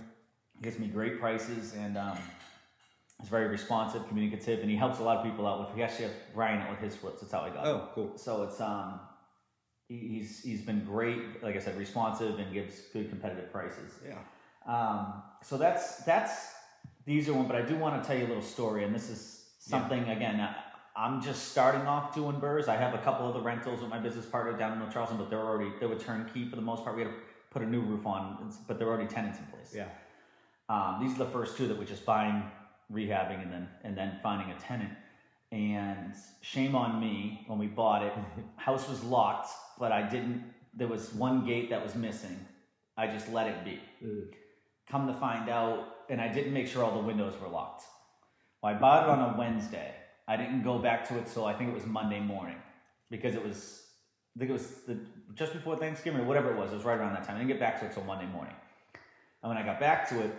He gives me great prices and um, he's very responsive, communicative, and he helps a lot of people out with. We actually have Brian out with his flips. That's how I got. him. Oh, cool. So it's um, he- he's he's been great. Like I said, responsive and gives good competitive prices. Yeah. Um, so that's that's the easier one, but I do want to tell you a little story, and this is something again. I, I'm just starting off doing BRRRRs. I have a couple of the rentals with my business partner down in North Charleston, but they're already they were turnkey for the most part. We had to put a new roof on, but they're already tenants in place. Yeah. Um, these are the first two that we're just buying, rehabbing, and then and then finding a tenant. And shame on me when we bought it. House was locked, but I didn't. There was one gate that was missing. I just let it be. Come to find out, and I didn't make sure all the windows were locked. Well, I bought it on a Wednesday. I didn't go back to it till I think it was Monday morning because it was. I think it was the, just before Thanksgiving or whatever it was. It was right around that time. I didn't get back to it till Monday morning. And when I got back to it,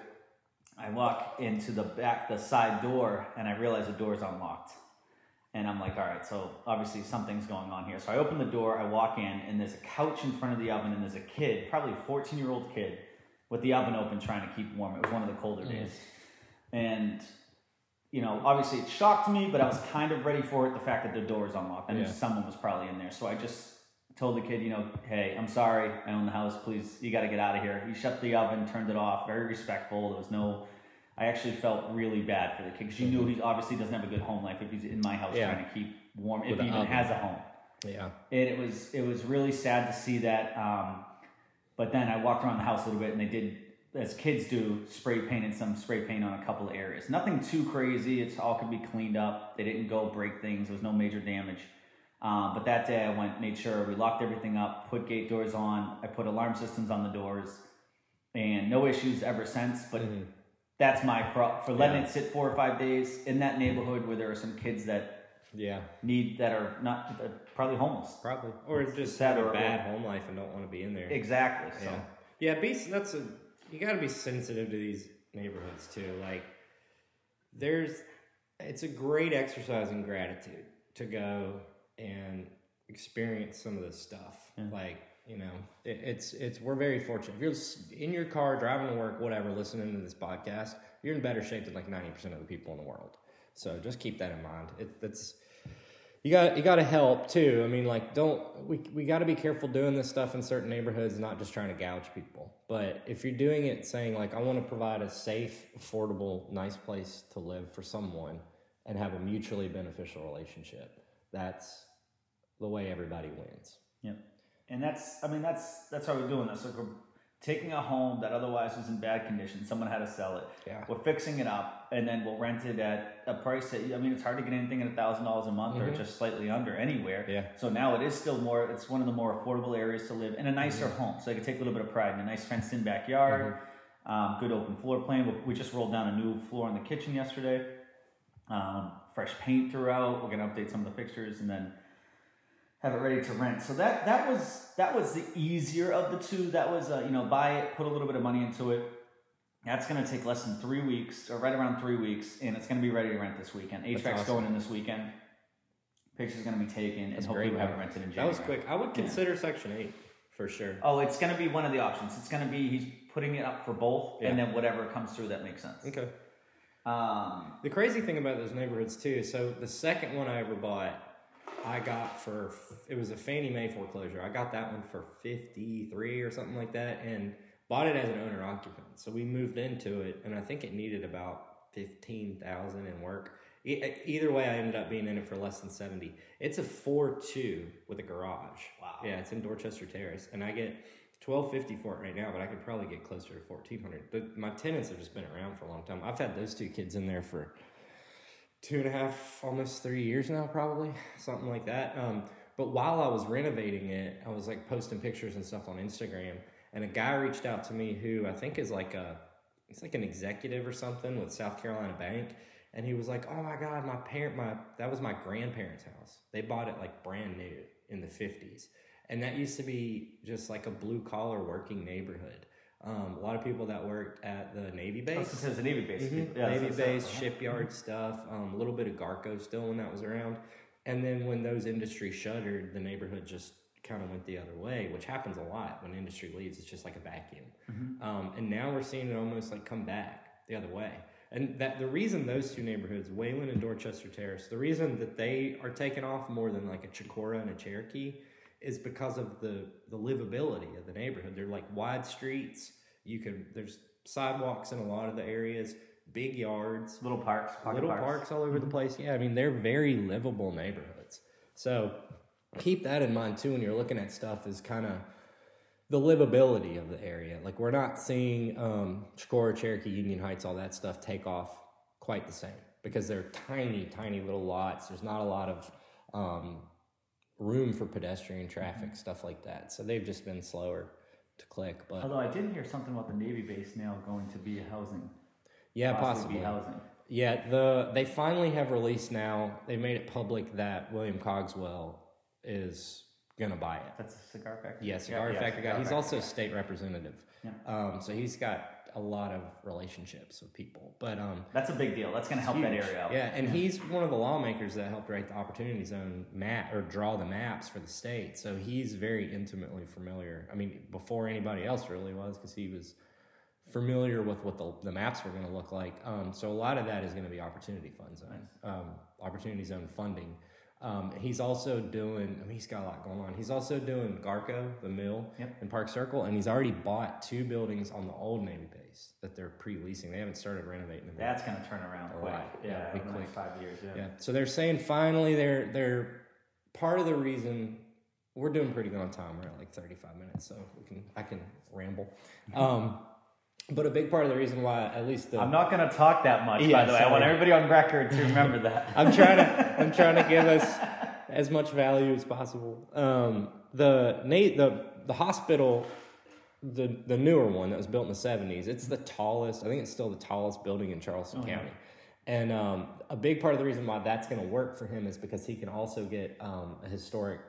I walk into the back, the side door, and I realize the door is unlocked. And I'm like, all right, so obviously something's going on here. So I open the door, I walk in, and there's a couch in front of the oven, and there's a kid, probably a 14 year old kid, with the oven open trying to keep warm. It was one of the colder mm. days. And, you know, obviously it shocked me, but I was kind of ready for it the fact that the door is unlocked. I knew Yeah. someone was probably in there. So I just told the kid, you know, hey, I'm sorry, I own the house, please, you got to get out of here. He shut the oven, turned it off, very respectful. There was no, I actually felt really bad for the kid because you knew he obviously doesn't have a good home life if he's in my house. Yeah. trying to keep warm, if With he even oven. has a home. Yeah. And it was it was really sad to see that. Um, but then I walked around the house a little bit, and they did, as kids do, spray painted some spray paint on a couple of areas. Nothing too crazy. It's all could be cleaned up. They didn't go break things. There was no major damage. Um, but that day I went, made sure we locked everything up, put gate doors on. I put alarm systems on the doors, and no issues ever since. But Mhm. that's my pro for letting Yeah. it sit four or five days in that neighborhood where there are some kids that Yeah. need that are not are probably homeless. Probably. Or just sad have a bad home life and don't want to be in there. Exactly. So. Yeah. Yeah, be that's a you got to be sensitive to these neighborhoods too. Like there's it's a great exercise in gratitude to go and experience some of this stuff. Like, you know, it, it's it's we're very fortunate. If you're in your car driving to work, whatever, listening to this podcast, you're in better shape than like 90% of the people in the world. So just keep that in mind. It, it's you got you got to help too. I mean, like, don't we we got to be careful doing this stuff in certain neighborhoods, not just trying to gouge people. But if you're doing it, saying like, I want to provide a safe, affordable, nice place to live for someone, and have a mutually beneficial relationship, that's the way everybody wins. Yep. And that's, I mean, that's that's how we're doing this. Like we're taking a home that otherwise was in bad condition. Someone had to sell it. Yeah. We're fixing it up, and then we'll rent it at a price that I mean, it's hard to get anything at a thousand dollars a month or Mhm. just slightly under anywhere. Yeah. So now it is still more. It's one of the more affordable areas to live in a nicer Mm-hmm. home. So I can take a little bit of pride in a nice fenced-in backyard. Um, good open floor plan. We- We just rolled down a new floor in the kitchen yesterday. Um, fresh paint throughout. We're gonna update some of the fixtures and then have it ready to rent. So that that was that was the easier of the two. That was uh, you know buy it, put a little bit of money into it. That's gonna take less than three weeks, or right around three weeks, and it's gonna be ready to rent this weekend. HVAC's awesome. going in this weekend. Pictures gonna be taken, and hopefully great, we'll have it rented in That was quick. I would consider Section Eight for sure. Oh, it's gonna be one of the options. It's gonna be he's putting it up for both, and then whatever comes through that makes sense. Okay. Um, The crazy thing about those neighborhoods too. So the second one I ever bought, I got for it was a Fannie Mae foreclosure. I got that one for fifty three or something like that, and bought it as an owner occupant. So we moved into it, and I think it needed about fifteen thousand in work. E- Either way, I ended up being in it for less than seventy. It's a four two with a garage. Wow. Yeah, it's in Dorchester Terrace, and I get twelve fifty for it right now, but I could probably get closer to fourteen hundred. My tenants have just been around for a long time. I've had those two kids in there for two and a half, almost three years now, probably something like that. Um, but while I was renovating it, I was like posting pictures and stuff on Instagram, and a guy reached out to me who I think is like a he's like an executive or something with South Carolina Bank, and he was like, "Oh my God, my parent, my that was my grandparents' house. They bought it like brand new in the '50s, and that used to be just like a blue collar working neighborhood." Um, a lot of people that worked at the Navy base. A Navy base. Mhm. Yeah, Navy base, uh-huh. shipyard stuff, um, a little bit of Garco still when that was around. And then when those industries shuttered, the neighborhood just kind of went the other way, which happens a lot when industry leaves. It's just like a vacuum. Mm-hmm. Um, and now we're seeing it almost like come back the other way. And that the reason those two neighborhoods, Waylyn and Dorchester Terrace, the reason that they are taking off more than like a Chicora and a Cherokee is because of the the livability of the neighborhood. They're like wide streets. You can there's sidewalks in a lot of the areas, big yards, Little parks, little parks. parks. all over the place. Yeah, I mean they're very livable neighborhoods. So keep that in mind too when you're looking at stuff. Is kind of the livability of the area. Like we're not seeing um, Chicora, Cherokee, Union Heights, all that stuff take off quite the same because they're tiny, tiny little lots. There's not a lot of um, room for pedestrian traffic, Mm-hmm. stuff like that. So they've just been slower to click. But Although I did hear something about the Navy base now going to be housing. yeah, possibly possibly. Be housing. Yeah, the they finally have released now. They made it public that William Cogswell is gonna buy it. That's a cigar factory. Yeah, cigar yeah, factory guy. He's factory also state representative. Yeah. Um, so he's got a lot of relationships with people. But um, That's a big deal. That's to help that area out. Yeah, and he's one of the lawmakers that helped write the Opportunity Zone map or draw the maps for the state. So he's very intimately familiar. I mean, before anybody else really was, because he was familiar with what the, the maps were going to look like. Um, so a lot of that is going to be Opportunity Fund Zone, um, Opportunity Zone funding. Um, he's also doing. I mean, he's got a lot going on. He's also doing Garco, the mill, Yep. in Park Circle, and he's already bought two buildings on the old Navy base that they're pre-leasing. They haven't started renovating them. yet. That's going to turn around quick. lot. Yeah, Yeah, quick. five years. Yeah. Yeah. So they're saying finally they're they're part of the reason we're doing pretty good on time. We're at like 35 minutes, so we can I can ramble. Um, but a big part of the reason why at least the I'm not going to talk that much, by Yeah, the way. I want everybody on record to remember that. I'm trying to I'm trying to give us as much value as possible. Um, the Nate the the hospital the the newer one that was built in the 70s it's the tallest i think it's still the tallest building in charleston Oh, yeah. county and um, a big part of the reason why that's going to work for him is because he can also get um, a historic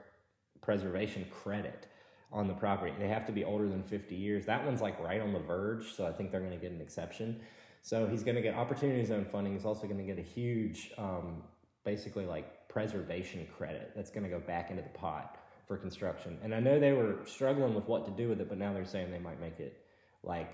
preservation credit on the property they have to be older than 50 years that one's like right on the verge so i think they're going to get an exception so he's going to get opportunity zone funding he's also going to get a huge um, basically like preservation credit that's going to go back into the pot for construction. And I know they were struggling with what to do with it, but now they're saying they might make it like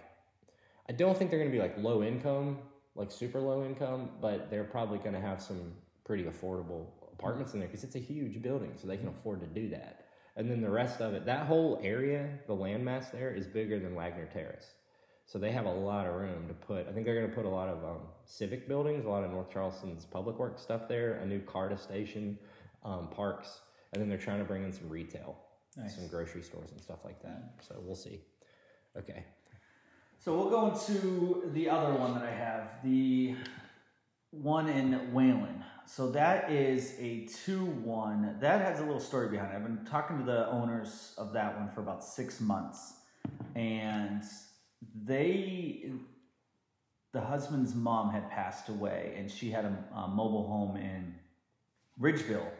I don't think they're going to be like low income, like super low income, but they're probably going to have some pretty affordable apartments in there because it's a huge building, so they can afford to do that. And then the rest of it, that whole area, the landmass there is bigger than Wagener Terrace. So they have a lot of room to put. I think they're going to put a lot of um, civic buildings, a lot of North Charleston's public works stuff there, a new CARTA station, um, parks, and then they're trying to bring in some retail, Nice. some grocery stores and stuff like that. So we'll see. Okay. So we'll go into the other one that I have, the one in Waylyn. So that is a 2 1. That has a little story behind it. I've been talking to the owners of that one for about six months. And they, the husband's mom had passed away, and she had a, a mobile home in Ridgeville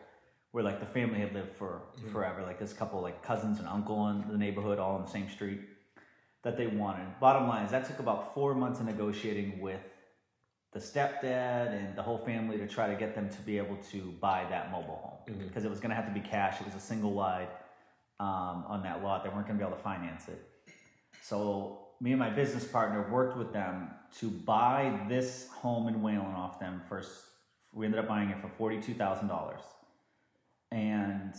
where like the family had lived for mm-hmm. forever. Like this couple, like cousins and uncle in the neighborhood, all on the same street that they wanted. Bottom line is that took about four months of negotiating with the stepdad and the whole family to try to get them to be able to buy that mobile home because it was going to have to be cash. It was a single wide um, on that lot. They weren't going to be able to finance it. So me and my business partner worked with them to buy this home in Waylyn off them first. We ended up buying it for forty-two thousand dollars, and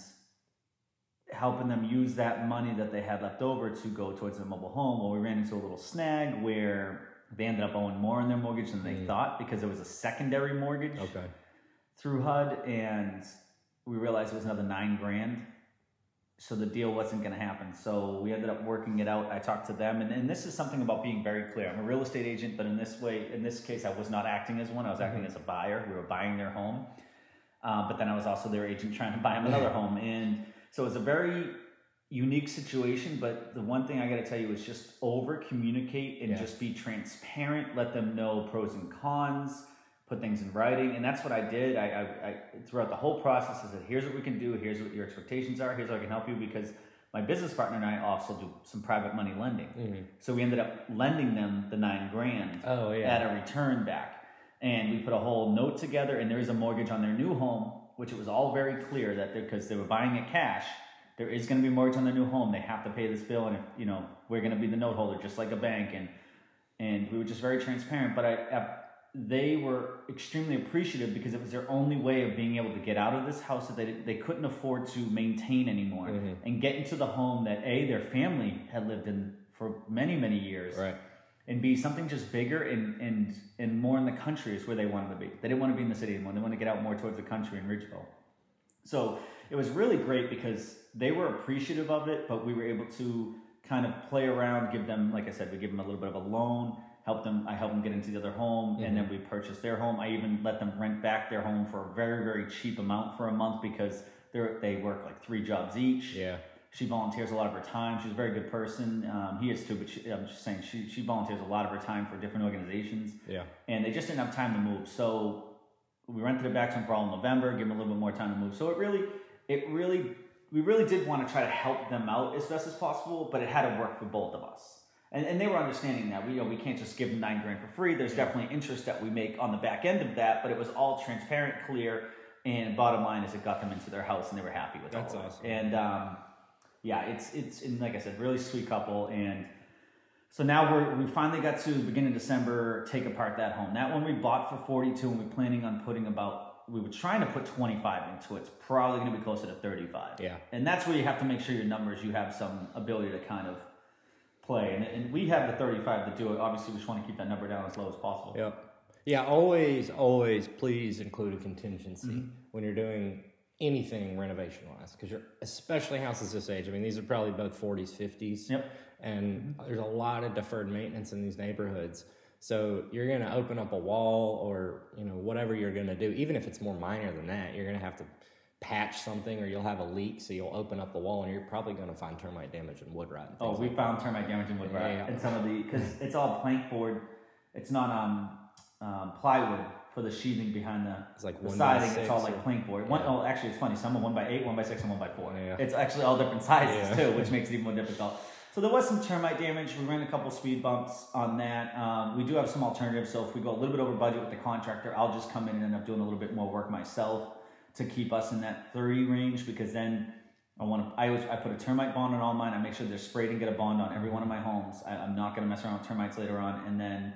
helping them use that money that they had left over to go towards their mobile home. Well, we ran into a little snag where they ended up owing more on their mortgage than they Mm. thought because it was a secondary mortgage Okay. through HUD, and we realized it was another nine grand. So the deal wasn't going to happen. So we ended up working it out. I talked to them, and, and this is something about being very clear. I'm a real estate agent, but in this way, in this case, I was not acting as one. I was acting as a buyer. We were buying their home, uh, but then I was also their agent trying to buy them another home, and so it was a very unique situation, but the one thing I got to tell you is just over communicate and Yeah. just be transparent. Let them know pros and cons. Put things in writing, and that's what I did. I, I, I throughout the whole process, I said, "Here's what we can do. Here's what your expectations are. Here's how I can help you." Because my business partner and I also do some private money lending, Mhm. so we ended up lending them the nine grand Oh yeah. at a return back. And we put a whole note together, and there is a mortgage on their new home, which it was all very clear that because they were buying it cash, there is going to be a mortgage on their new home. They have to pay this bill, and if, you know we're going to be the note holder, just like a bank. And and we were just very transparent. But I, I they were extremely appreciative because it was their only way of being able to get out of this house that they, they couldn't afford to maintain anymore Mhm. and get into the home that a their family had lived in for many many years Right. and be something just bigger and and and more in the country is where they wanted to be. They didn't want to be in the city anymore. They wanted to get out more towards the country in Ridgeville. So it was really great because they were appreciative of it, but we were able to kind of play around, give them, like I said, we give them a little bit of a loan, help them. I help them get into the other home, and then we purchase their home. I even let them rent back their home for a very very cheap amount for a month because they they work like three jobs each. Yeah. She volunteers a lot of her time. She's a very good person. Um, he is too, but she, I'm just saying she, she volunteers a lot of her time for different organizations, Yeah. and they just didn't have time to move. So we rented it back to them for all in November, give them a little bit more time to move. So it really, it really, we really did want to try to help them out as best as possible, but it had to work for both of us. And, and they were understanding that we you know we can't just give them nine grand for free. There's definitely interest that we make on the back end of that, but it was all transparent, clear, and bottom line is it got them into their house and they were happy with That's all it. awesome. And um, yeah, it's it's and like I said, really sweet couple. And so now we're we finally got to begin in December take apart that home. That one we bought for forty two, and we're planning on putting about. We were trying to put twenty five into it. It's probably going to be closer to thirty five. Yeah. And that's where you have to make sure your numbers. You have some ability to kind of play, and, and we have the thirty five to do it. Obviously, we just want to keep that number down as low as possible. Yep. Yeah, always, always please include a contingency Mm-hmm. when you're doing anything renovation wise because you're especially houses this age. I mean, these are probably both 40s, 50s. Yep. And there's a lot of deferred maintenance in these neighborhoods. So you're going to open up a wall or, you know, whatever you're going to do, even if it's more minor than that, you're going to have to patch something or you'll have a leak. So you'll open up the wall and you're probably going to find termite damage and wood rot. And Oh, we like found termite damage in wood rot Yeah. and some of the because it's all plank board. It's not um, um plywood for the sheathing behind the, It's like the siding. It's all like plank board. One, Yeah. oh, actually, it's funny. Some are one by eight, one by six, and one by four. Yeah. It's actually all different sizes Yeah. too, which makes it even more difficult. So there was some termite damage. We ran a couple speed bumps on that. Um, we do have some alternatives. So if we go a little bit over budget with the contractor, I'll just come in and end up doing a little bit more work myself to keep us in that 30 range because then I want to. I always I put a termite bond on all mine. I make sure they're sprayed and get a bond on every one of my homes. I, I'm not going to mess around with termites later on. And then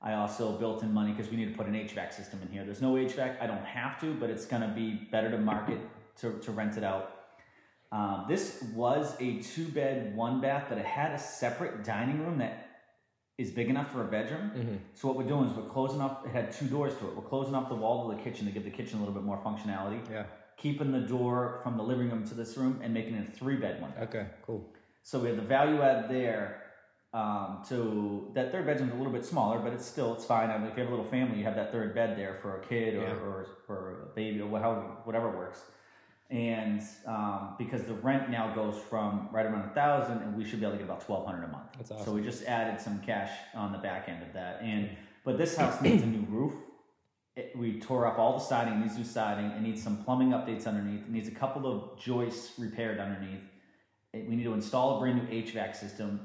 I also built in money because we need to put an HVAC system in here. There's no HVAC. I don't have to, but it's going to be better to market to, to rent it out. Um, this was a two bed, one bath, but it had a separate dining room that is big enough for a bedroom. Mhm. So what we're doing is we're closing up. It had two doors to it. We're closing up the wall to the kitchen to give the kitchen a little bit more functionality. Yeah. Keeping the door from the living room to this room and making it a three bed one. Okay, cool. So we have the value add there. Um, to that third bedroom's a little bit smaller, but it's still it's fine. I mean, if you have a little family, you have that third bed there for a kid or, Yeah. or for a baby or whatever, whatever works. And um, because the rent now goes from right around a thousand, and we should be able to get about twelve hundred a month. That's So we just added some cash on the back end of that. And but this house needs a new roof. It, we tore up all the siding, needs new siding. It needs some plumbing updates underneath. It needs a couple of joists repaired underneath. It, we need to install a brand new HVAC system.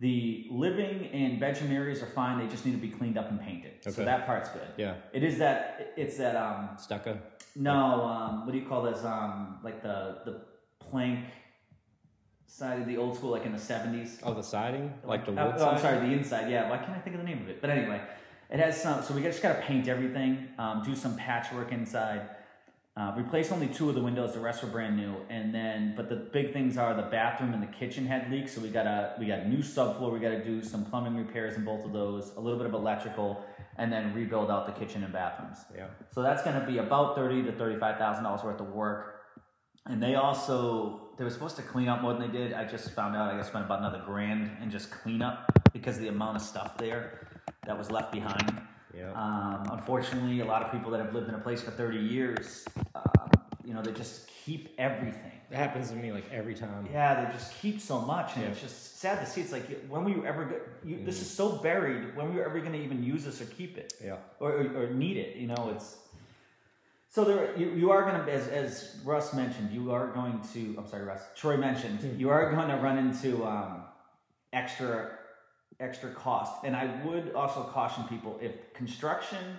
The living and bedroom areas are fine. They just need to be cleaned up and painted. So that part's good. Yeah. It is that. It's that. Um, Stucco. No. Um, what do you call this? Um, like the the plank side of the old school, like in the seventies. Oh, the siding? Like the wood oh? I'm sorry, the inside. Yeah, why can't I think of the name of it? But anyway, it has some. So we just got to paint everything, um, do some patchwork inside, uh, replace only two of the windows. The rest were brand new. And then, but the big things are the bathroom and the kitchen had leaks. So we got a we got a new subfloor. We got to do some plumbing repairs in both of those. A little bit of electrical, and then rebuild out the kitchen and bathrooms. Yeah. So that's going to be about thirty to thirty-five thousand dollars worth of work. And they also they were supposed to clean up more than they did. I just found out I got to spend about another grand and just clean up because of the amount of stuff there that was left behind. Yeah. Um, unfortunately, a lot of people that have lived in a place for thirty years, um, you know, they just keep everything. It happens to me like every time. Yeah, they just keep so much, and Yeah. it's just sad to see. It's like, when were you ever? Go- you, This is so buried. When were you ever going to even use this or keep it? Yeah. or, or, or need it. You know, it's so there. You, you are going to, as as Russ mentioned, you are going to. I'm sorry, Russ. Troy mentioned you are going to run into um, extra extra cost, and I would also caution people if construction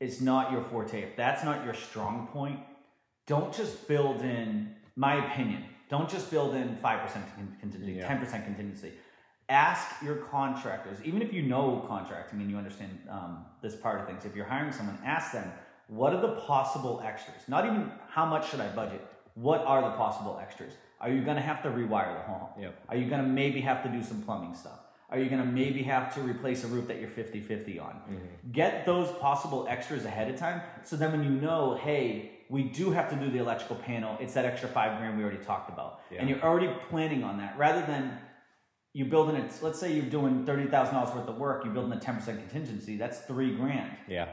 is not your forte, if that's not your strong point, don't just build in. My opinion, don't just build in five percent contingency, Yeah. ten percent contingency ask your contractors, even if you know contracting and you understand um, this part of things, if you're hiring someone, ask them, what are the possible extras? Not even how much should I budget? What are the possible extras? Are you going to have to rewire the home? Yep. Are you going to maybe have to do some plumbing stuff? Are you going to maybe have to replace a roof that you're 50 50 on? Mm-hmm. Get those possible extras ahead of time so then when you know, hey, we do have to do the electrical panel, it's that extra five grand we already talked about. Yeah. And you're already planning on that rather than you building it. Let's say you're doing thirty thousand dollars worth of work. You're building a ten percent contingency. That's three grand. Yeah.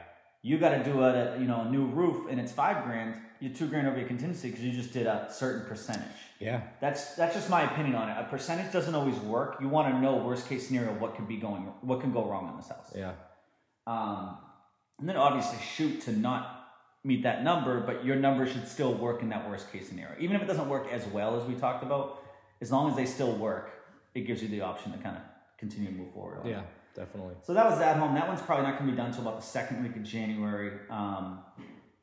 You got to do a you know a new roof, and it's five grand. You're two grand over your contingency because you just did a certain percentage. Yeah. That's that's just my opinion on it. A percentage doesn't always work. You want to know worst case scenario what could be going, what can go wrong in this house. Yeah. Um, and then obviously shoot to not meet that number, but your number should still work in that worst case scenario. Even if it doesn't work as well as we talked about, as long as they still work, it gives you the option to kind of continue to move forward. Yeah. Definitely. So that was that home. That one's probably not going to be done until about the second week of January. Um,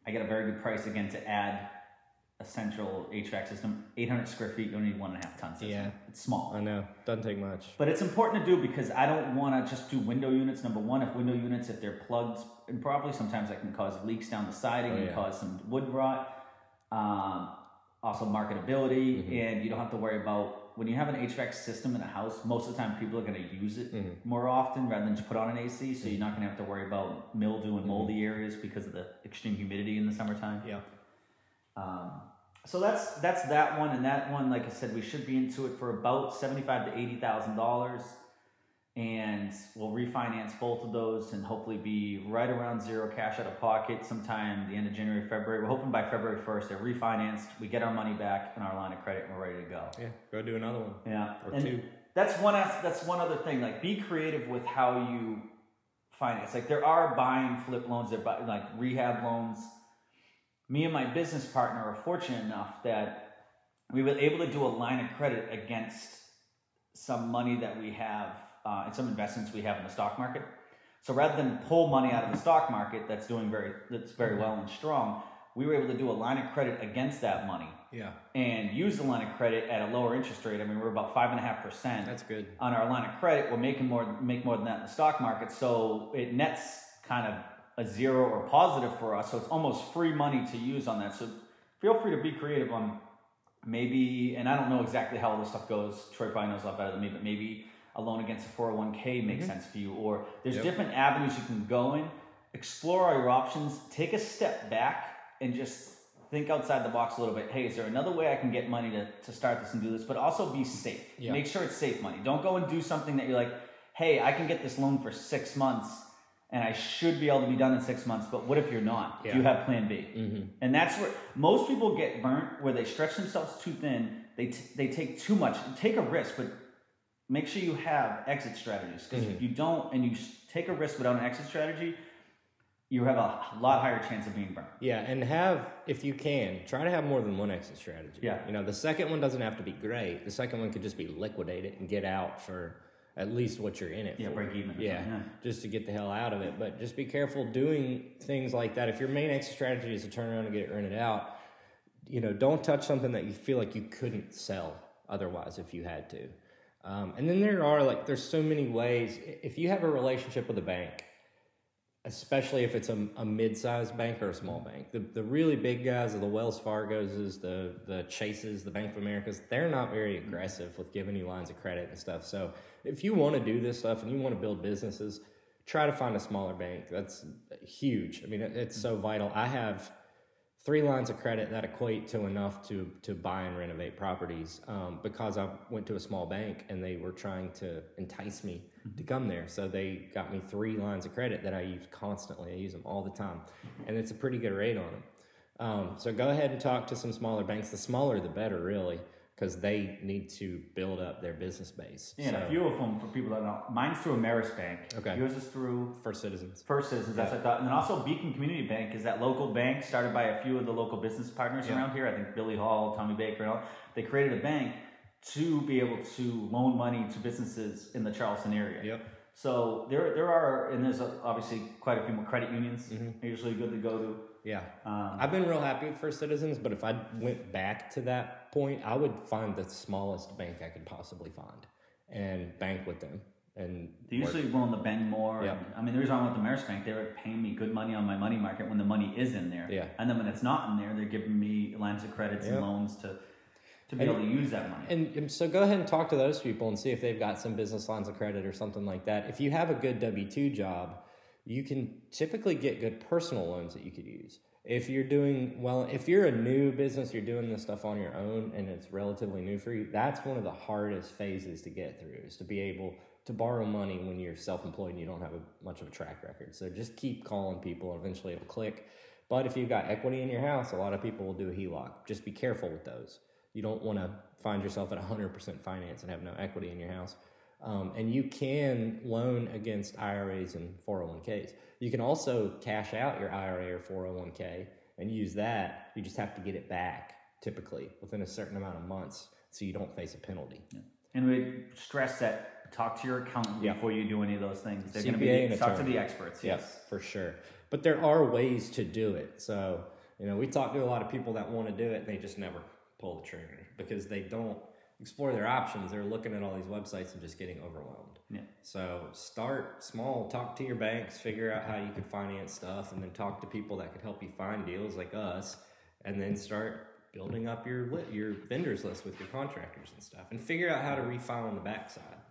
I get a very good price again to add a central HVAC system, 800 square feet. You only need one and a half ton system. Yeah. It's small. I know. Doesn't take much. But it's important to do because I don't want to just do window units. Number one, if window units, if they're plugged improperly, sometimes that can cause leaks down the siding Oh, and yeah. cause some wood rot. Um, also, marketability, Mm-hmm. and you don't have to worry about when you have an HVAC system in a house. Most of the time, people are going to use it Mm-hmm. more often rather than just put on an AC. So you're not going to have to worry about mildew and moldy Mm-hmm. areas because of the extreme humidity in the summertime. Yeah. Um, so that's that's that one, and that one, like I said, we should be into it for about seventy-five to eighty thousand dollars, and we'll refinance both of those and hopefully be right around zero cash out of pocket sometime the end of January, February. We're hoping by February first they're refinanced, we get our money back in our line of credit, and we're ready to go. Yeah. Go do another one. Yeah, Or and two. That's one. That's one other thing. Like, be creative with how you finance. Like, there are buying flip loans. There, buy, like rehab loans. Me and my business partner are fortunate enough that we were able to do a line of credit against some money that we have uh, and some investments we have in the stock market. So rather than pull money out of the stock market that's doing very that's very well and strong, we were able to do a line of credit against that money Yeah. and use the line of credit at a lower interest rate. I mean, we're about five and a half percent That's good. on our line of credit. We're making more make more than that in the stock market, so it nets kind of a zero or positive for us. So it's almost free money to use on that. So feel free to be creative on maybe, and I don't know exactly how all this stuff goes. Troy probably knows a lot better than me, but maybe a loan against a 401k makes sense for you, or there's Yep. different avenues you can go in. Explore all your options. Take a step back and just think outside the box a little bit. Hey, is there another way I can get money to, to start this and do this? But also be safe. Yeah. Make sure it's safe money. Don't go and do something that you're like, hey, I can get this loan for six months and I should be able to be done in six months. But what if you're not? Yeah. Do you have plan B? Mm-hmm. And that's where most people get burnt, where they stretch themselves too thin. They, t- they take too much. Take a risk, but make sure you have exit strategies. Because if mm-hmm. you don't and you take a risk without an exit strategy, you have a lot higher chance of being burned Yeah, and have if you can try to have more than one exit strategy. Yeah. you know the second one doesn't have to be great. The second one could just be liquidate it and get out for at least what you're in it Yeah, for. break even Yeah, yeah. just to get the hell out of it. But just be careful doing things like that. If your main exit strategy is to turn around and get it rented out, you know, don't touch something that you feel like you couldn't sell otherwise if you had to. Um, and then there are like there's so many ways. If you have a relationship with a bank, especially if it's a, a mid-sized bank or a small bank. The, the really big guys, are the Wells Fargo's, the the Chases, the Bank of Americas, they're not very aggressive with giving you lines of credit and stuff. So if you want to do this stuff and you want to build businesses, try to find a smaller bank. That's huge. I mean, it's so vital. I have three lines of credit that equate to enough to to buy and renovate properties um, because I went to a small bank and they were trying to entice me to come there. So they got me three lines of credit that I use constantly. I use them all the time, and it's a pretty good rate on them. Um, so go ahead and talk to some smaller banks. The smaller, the better, really, because they need to build up their business base. Yeah, and a few of them for people that know. Mine's through Ameris Bank. Okay. Yours is through First citizens. First Citizens. That's what I thought. And then also Beacon Community Bank is that local bank started by a few of the local business partners Yeah. around here. I think Billy Hall, Tommy Baker, and all. They created a bank to be able to loan money to businesses in the Charleston area. Yep. So there, there are, and there's obviously quite a few more credit unions. Mm-hmm. Usually good to go to. Yeah. Um, I've been real happy with First Citizens, but if I went back to that point, I would find the smallest bank I could possibly find and bank with them. And They're work. usually willing to bend more. Yeah. And, I mean, the reason I went to Ameris Bank, they were paying me good money on my money market when the money is in there. Yeah. And then when it's not in there, they're giving me lines of credits Yeah. and loans to to be And- able to use that money. And, and so go ahead and talk to those people and see if they've got some business lines of credit or something like that. If you have a good W 2 job, you can typically get good personal loans that you could use. If you're doing well, if you're a new business, you're doing this stuff on your own and it's relatively new for you, that's one of the hardest phases to get through is to be able to borrow money when you're self employed and you don't have a, much of a track record. So just keep calling people and eventually it'll click. But if you've got equity in your house, a lot of people will do a HELOC. Just be careful with those. You don't want to find yourself at 100% finance and have no equity in your house. Um, and you can loan against IRAs and 401ks. You can also cash out your IRA or 401k and use that. You just have to get it back typically within a certain amount of months so you don't face a penalty. And we stress that talk to your accountant Yeah. before you do any of those things. They're going to be talk to the experts. Yes. Yes, for sure. But there are ways to do it. So, you know, we talk to a lot of people that want to do it and they just never pull the trigger because they don't explore their options. They're looking at all these websites and just getting overwhelmed. Yeah. So start small, talk to your banks, figure out how you can finance stuff, and then talk to people that could help you find deals like us, and then start building up your li- your vendors list with your contractors and stuff, and figure out how to refi on the backside.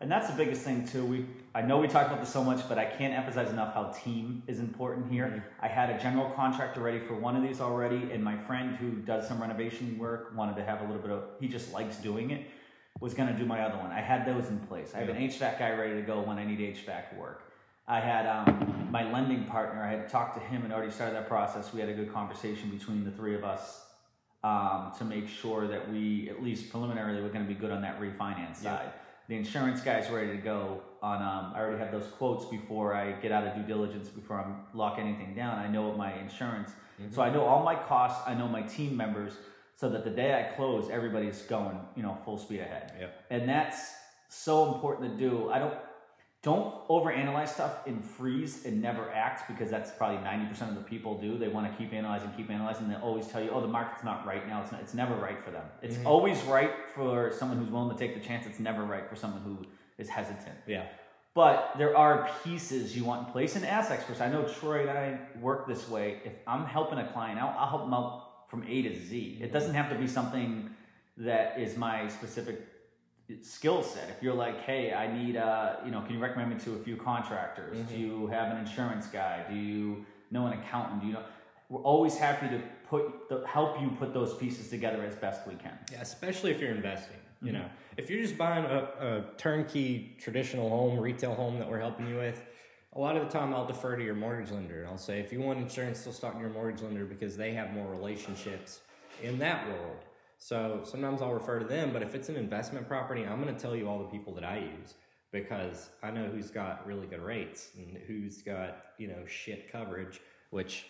And that's the biggest thing too. We I know we talk about this so much, but I can't emphasize enough how team is important here. Mm-hmm. I had a general contractor ready for one of these already, and my friend who does some renovation work wanted to have a little bit of he just likes doing it, was gonna do my other one. I had those in place. I have an HVAC guy ready to go when I need HVAC work. I had um, my lending partner, I had talked to him and already started that process. We had a good conversation between the three of us um, to make sure that we, at least preliminarily, we're going to be good on that refinance side. The insurance guy's ready to go on. Um, I already have those quotes before I get out of due diligence, before I lock anything down. I know my insurance, so I know all my costs. I know my team members, so that the day I close, everybody's going, you know, full speed ahead. Yep. And that's so important to do. I don't don't overanalyze stuff and freeze and never act because that's probably 90% of the people do. They want to keep analyzing, keep analyzing. They always tell you, oh, the market's not right now. It's, not, it's never right for them. It's mm-hmm. always right for someone who's willing to take the chance. It's never right for someone who is hesitant. Yeah. But there are pieces you want in place. And as experts, I know Troy and I work this way. If I'm helping a client out, I'll help them out from A to Z. It doesn't have to be something that is my specific skill set. If you're like, hey, I need, a, you know, can you recommend me to a few contractors? Do you have an insurance guy? Do you know an accountant? Do you know? We're always happy to put the, help you put those pieces together as best we can. Yeah, especially if you're investing. You Mm-hmm. know, if you're just buying a, a turnkey traditional home, retail home that we're helping you with, a lot of the time I'll defer to your mortgage lender I'll say, if you want insurance, still start in your mortgage lender because they have more relationships in that world. So sometimes I'll refer to them, but if it's an investment property, I'm going to tell you all the people that I use because I know who's got really good rates and who's got, you know, shit coverage, which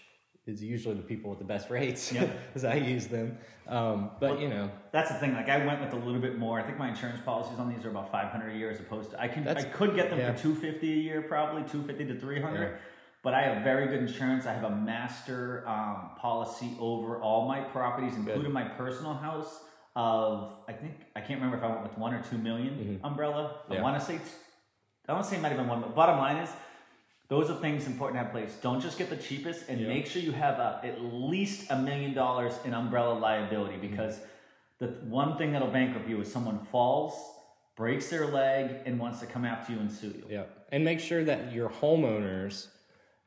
is usually the people with the best rates Yep. I use them. Um, but, you know, That's the thing. Like I went with a little bit more. I think my insurance policies on these are about 500 a year as opposed to I can I could get them yeah. for 250 a year probably 250 to 300. Yeah. But I have very good insurance. I have a master um, policy over all my properties, including my personal house. Of I think I can't remember if I went with one or two million umbrella. I Mm-hmm. Yeah. want to say I want to say it might have been one. But bottom line is, those are things important to have in place. Don't just get the cheapest, and Yeah. make sure you have a, at least a million dollars in umbrella liability Mm-hmm. because the one thing that'll bankrupt you is someone falls, breaks their leg, and wants to come after you and sue you. Yeah, and make sure that your homeowners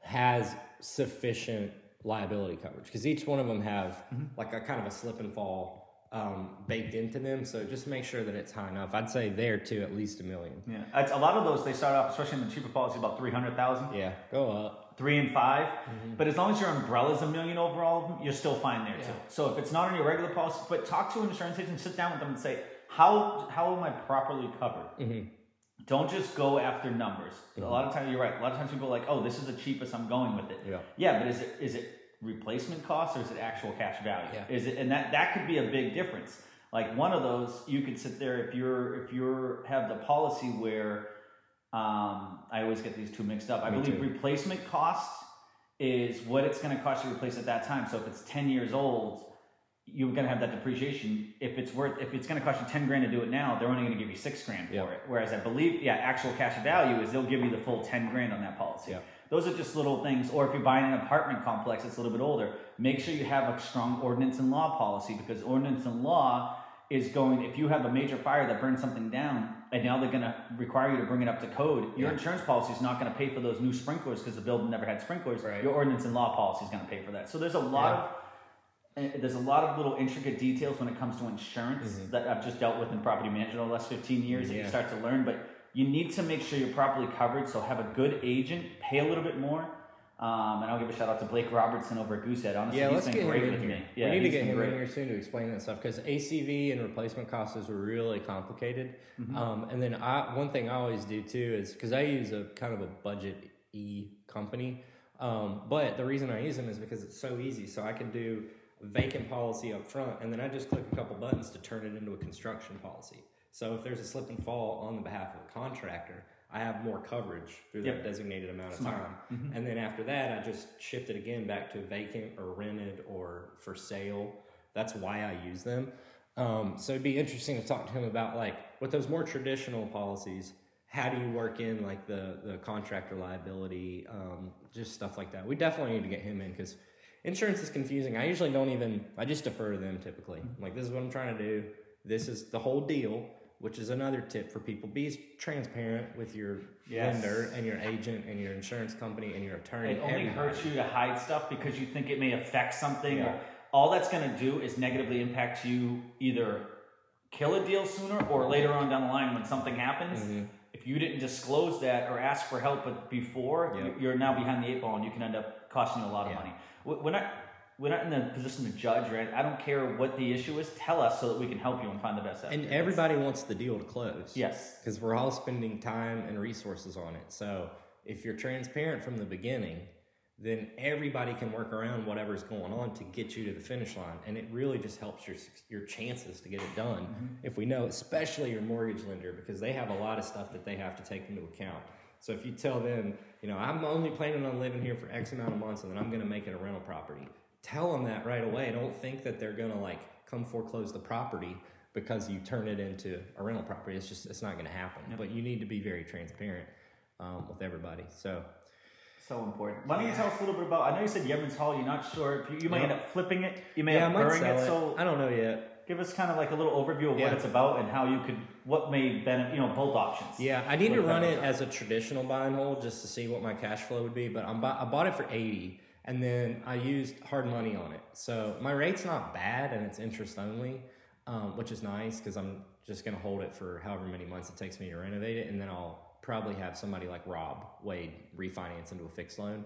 has sufficient liability coverage because each one of them have like a kind of a slip and fall um, baked into them. So just make sure that it's high enough. I'd say there too, at least a million. Yeah, it's, a lot of those they start off, especially in the cheaper policy, about three hundred thousand. Yeah, go up. three and 5 But as long as your umbrella is a million over all of them, you're still fine there Yeah. too. So if it's not on your regular policy, but talk to an insurance agent, sit down with them and say, how how am I properly covered? Mhm. Don't just go after numbers. A lot of times you're right. A lot of times people are like, oh, this is the cheapest. I'm going with it. Yeah. Yeah, but is it is it replacement cost or is it actual cash value? Yeah. Is it and that that could be a big difference. Like one of those, you could sit there if you're if you're have the policy where um, I always get these two mixed up. I Me believe too. replacement cost is what it's going to cost you to replace at that time. So if it's ten years old, you're going to have that depreciation. If it's worth, if it's going to cost you ten grand to do it now, they're only going to give you six grand for Yeah. it. Whereas I believe, yeah, actual cash value is they'll give you the full ten grand on that policy. Yeah. Those are just little things. Or if you're buying an apartment complex that's a little bit older, make sure you have a strong ordinance and law policy because ordinance and law is going. If you have a major fire that burns something down, and now they're going to require you to bring it up to code, your Yeah. insurance policy is not going to pay for those new sprinklers because the building never had sprinklers. Right. Your ordinance and law policy is going to pay for that. So there's a lot Yeah. of there's a lot of little intricate details when it comes to insurance that I've just dealt with in property management over the last 15 years that you Mm-hmm. Start to learn. But you need to make sure you're properly covered. So have a good agent, pay a little bit more. Um, and I'll give a shout out to Blake Robertson over at Goosehead. Honestly, Yeah, he's been great with here. me. Yeah, we need to get him great. in here soon to explain that stuff because ACV and replacement costs is really complicated. Mm-hmm. Um, and then I, one thing I always do too is because I use a kind of a budget e company, um, but the reason I use them is because it's so easy. So I can do vacant policy up front, and then I just click a couple buttons to turn it into a construction policy. So if there's a slip and fall on the behalf of a contractor, I have more coverage through Yep. that designated amount of time. And then after that, I just shift it again back to vacant or rented or for sale. That's why I use them. Um, so it'd be interesting to talk to him about like with those more traditional policies. How do you work in like the the contractor liability, um, just stuff like that? We definitely need to get him in because insurance is confusing. I usually don't even. I just defer to them typically. Like this is what I'm trying to do. This is the whole deal. Which is another tip for people: be transparent with your Yes. lender and your agent and your insurance company and your attorney. It only everybody. hurts you to hide stuff because you think it may affect something. Yeah. Or all that's going to do is negatively impact you either kill a deal sooner or later on down the line when something happens. Mhm. If you didn't disclose that or ask for help before, Yep. you're now behind the eight ball and you can end up costing you a lot of Yeah. money. We- We're not, we're not in the position to judge, right? I don't care what the issue is. Tell us so that we can help you and find the best And advocate. everybody wants the deal to close. Yes. Because we're all spending time and resources on it. So if you're transparent from the beginning, then everybody can work around whatever's going on to get you to the finish line. And it really just helps your your chances to get it done. Mm-hmm. If we know, especially your mortgage lender, because they have a lot of stuff that they have to take into account. So if you tell them, you know, I'm only planning on living here for X amount of months and then I'm going to make it a rental property, tell them that right away. Don't think that they're going to like come foreclose the property because you turn it into a rental property. It's just, it's not going to happen. But you need to be very transparent um, with everybody. So, So important. Why don't you tell us a little bit about? I know you said Yeamans Hall. You're not sure you, you Yeah. end up flipping it. You may yeah, end might up it. it. So I don't know yet. Give us kind of like a little overview of Yeah. what it's about and how you could, what may benefit, you know, both options. Yeah, I need to run it as a traditional buy and hold just to see what my cash flow would be. But I'm I bought it for eighty, and then I used hard money on it. So my rate's not bad, and it's interest only, um, which is nice because I'm just gonna hold it for however many months it takes me to renovate it, and then I'll probably have somebody like Rob Wade refinance into a fixed loan.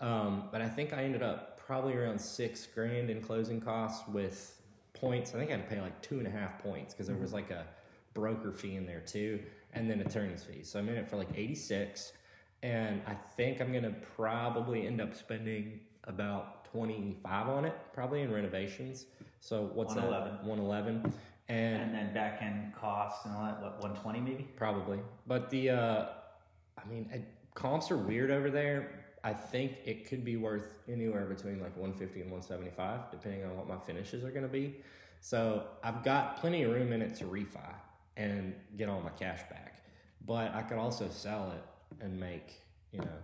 Um, but I think I ended up probably around six grand in closing costs with points. I think I had to pay like two and a half points because there was like a broker fee in there too, and then attorney's fees. So I'm in it for like 86, and I think I'm gonna probably end up spending about 25 on it, probably in renovations. So what's 111. that? 111, and And then back end cost and all that. What 120 maybe? Probably. But the, uh, I mean, comps are weird over there. I think it could be worth anywhere between like 150 and 175, depending on what my finishes are going to be. So I've got plenty of room in it to refi and get all my cash back. But I could also sell it and make, you know,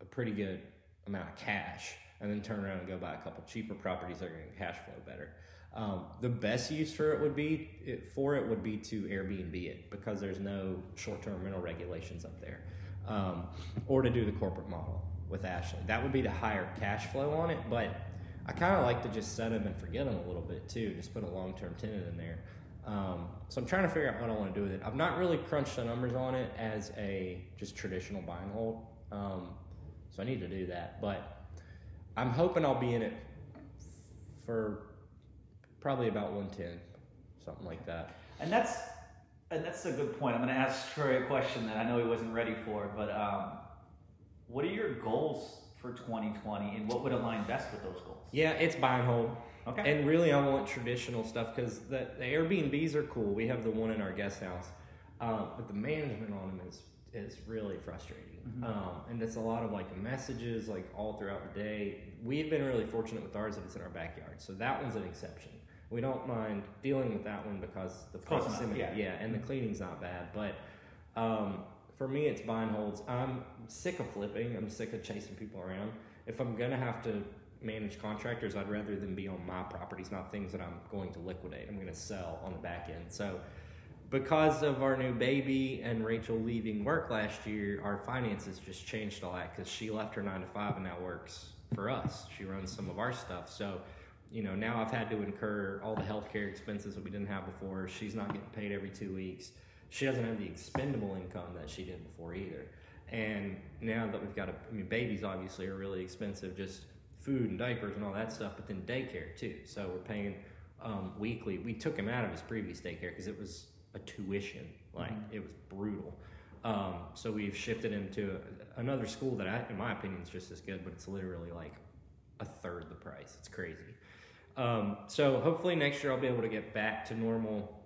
a pretty good amount of cash and then turn around and go buy a couple cheaper properties that are going to cash flow better. Um, the best use for it would be it, for it would be to Airbnb it because there's no short-term rental regulations up there, um, or to do the corporate model with Ashley. That would be the higher cash flow on it, but I kind of like to just set them and forget them a little bit too. Just put a long term tenant in there. Um, so I'm trying to figure out what I want to do with it. I've not really crunched the numbers on it as a just traditional buy and hold. Um, so I need to do that. But I'm hoping I'll be in it for probably about 110, something like that. And that's and that's a good point. I'm going to ask Troy a question that I know he wasn't ready for, but um, what are your goals for 2020, and what would align best with those goals? Yeah, it's buy and hold. Okay. And really, I want traditional stuff because the, the Airbnbs are cool. We have the one in our guest house, um, but the management on them is is really frustrating. Mm-hmm. Um, and it's a lot of like messages like all throughout the day. We've been really fortunate with ours that it's in our backyard, so that one's an exception. We don't mind dealing with that one because the proximity, yeah. and the cleaning's not bad. But um, for me, it's buy and holds. I'm sick of flipping. I'm sick of chasing people around. If I'm gonna have to manage contractors, I'd rather them be on my properties, not things that I'm going to liquidate. I'm gonna sell on the back end. So because of our new baby and Rachel leaving work last year, our finances just changed a lot because she left her nine to five and now works for us. She runs some of our stuff. So, you know, now I've had to incur all the healthcare expenses that we didn't have before. She's not getting paid every two weeks. She doesn't have the expendable income that she did before either. And now that we've got a, I mean, babies obviously are really expensive, just food and diapers and all that stuff, but then daycare too. So we're paying um, weekly. We took him out of his previous daycare because it was a tuition, like it was brutal. Um, so we've shifted him to another school that, I, in my opinion, is just as good, but it's literally like a third the price. It's crazy. Um, so hopefully next year I'll be able to get back to normal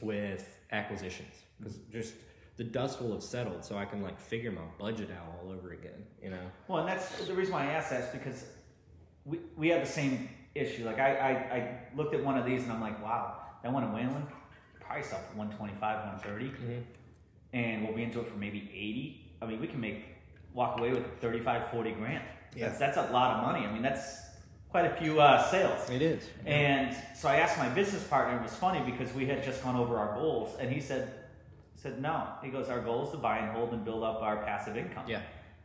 with acquisitions because just the dust will have settled, so I can like figure my budget out all over again. You know. Well, and that's the reason why I asked that is because we, we have the same issue. Like I, I, I looked at one of these and I'm like, wow, that one in Waylyn, price up 125, 130, Mhm. and we'll be into it for maybe 80. I mean, we can make walk away with 35, 40 grand. Yeah. That's, that's a lot of money. I mean, that's quite a few uh, sales. It is. And so I asked my business partner. It was funny because we had just gone over our goals, and he said, "said No." He goes, "Our goal is to buy and hold and build up our passive income." Yeah.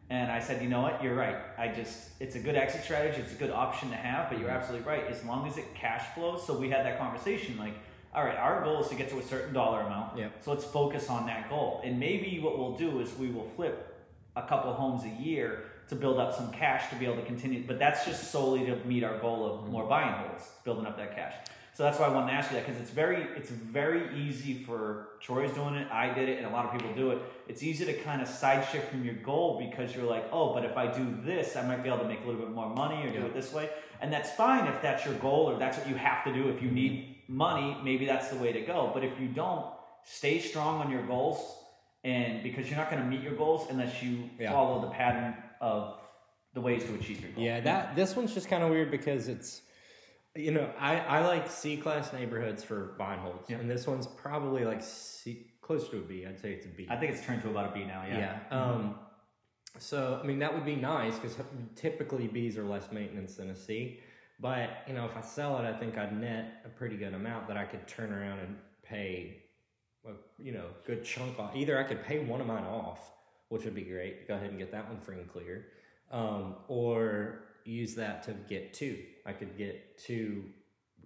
And I said, "You know what? You're right. I just it's a good exit strategy. It's a good option to have, but you're Mm-hmm. absolutely right. As long as it cash flows." So we had that conversation, like. All right, our goal is to get to a certain dollar amount. Yeah. So let's focus on that goal. And maybe what we'll do is we will flip a couple homes a year to build up some cash to be able to continue. But that's just solely to meet our goal of mm-hmm. more buying holds, building up that cash. So that's why I wanted to ask you that because it's very it's very easy for Troy's doing it, I did it, and a lot of people do it. It's easy to kind of side shift from your goal because you're like, oh, but if I do this, I might be able to make a little bit more money or do it this way, and that's fine if that's your goal or that's what you have to do. If you mm-hmm. need money, maybe that's the way to go. But if you don't, stay strong on your goals, and because you're not going to meet your goals unless you Yeah. follow the pattern of the ways to achieve your goal. Yeah, that this one's just kind of weird because it's, you know, I, I like C class neighborhoods for and holds, Yeah. and this one's probably like C, close to a B. I'd say it's a B. I think it's turned to about a B now. Yeah. yeah. Um, so I mean that would be nice because typically Bs are less maintenance than a C, but you know if I sell it, I think I'd net a pretty good amount that I could turn around and pay, a, you know, good chunk off. Either I could pay one of mine off, which would be great. Go ahead and get that one free and clear, um, or use that to get two. I could get two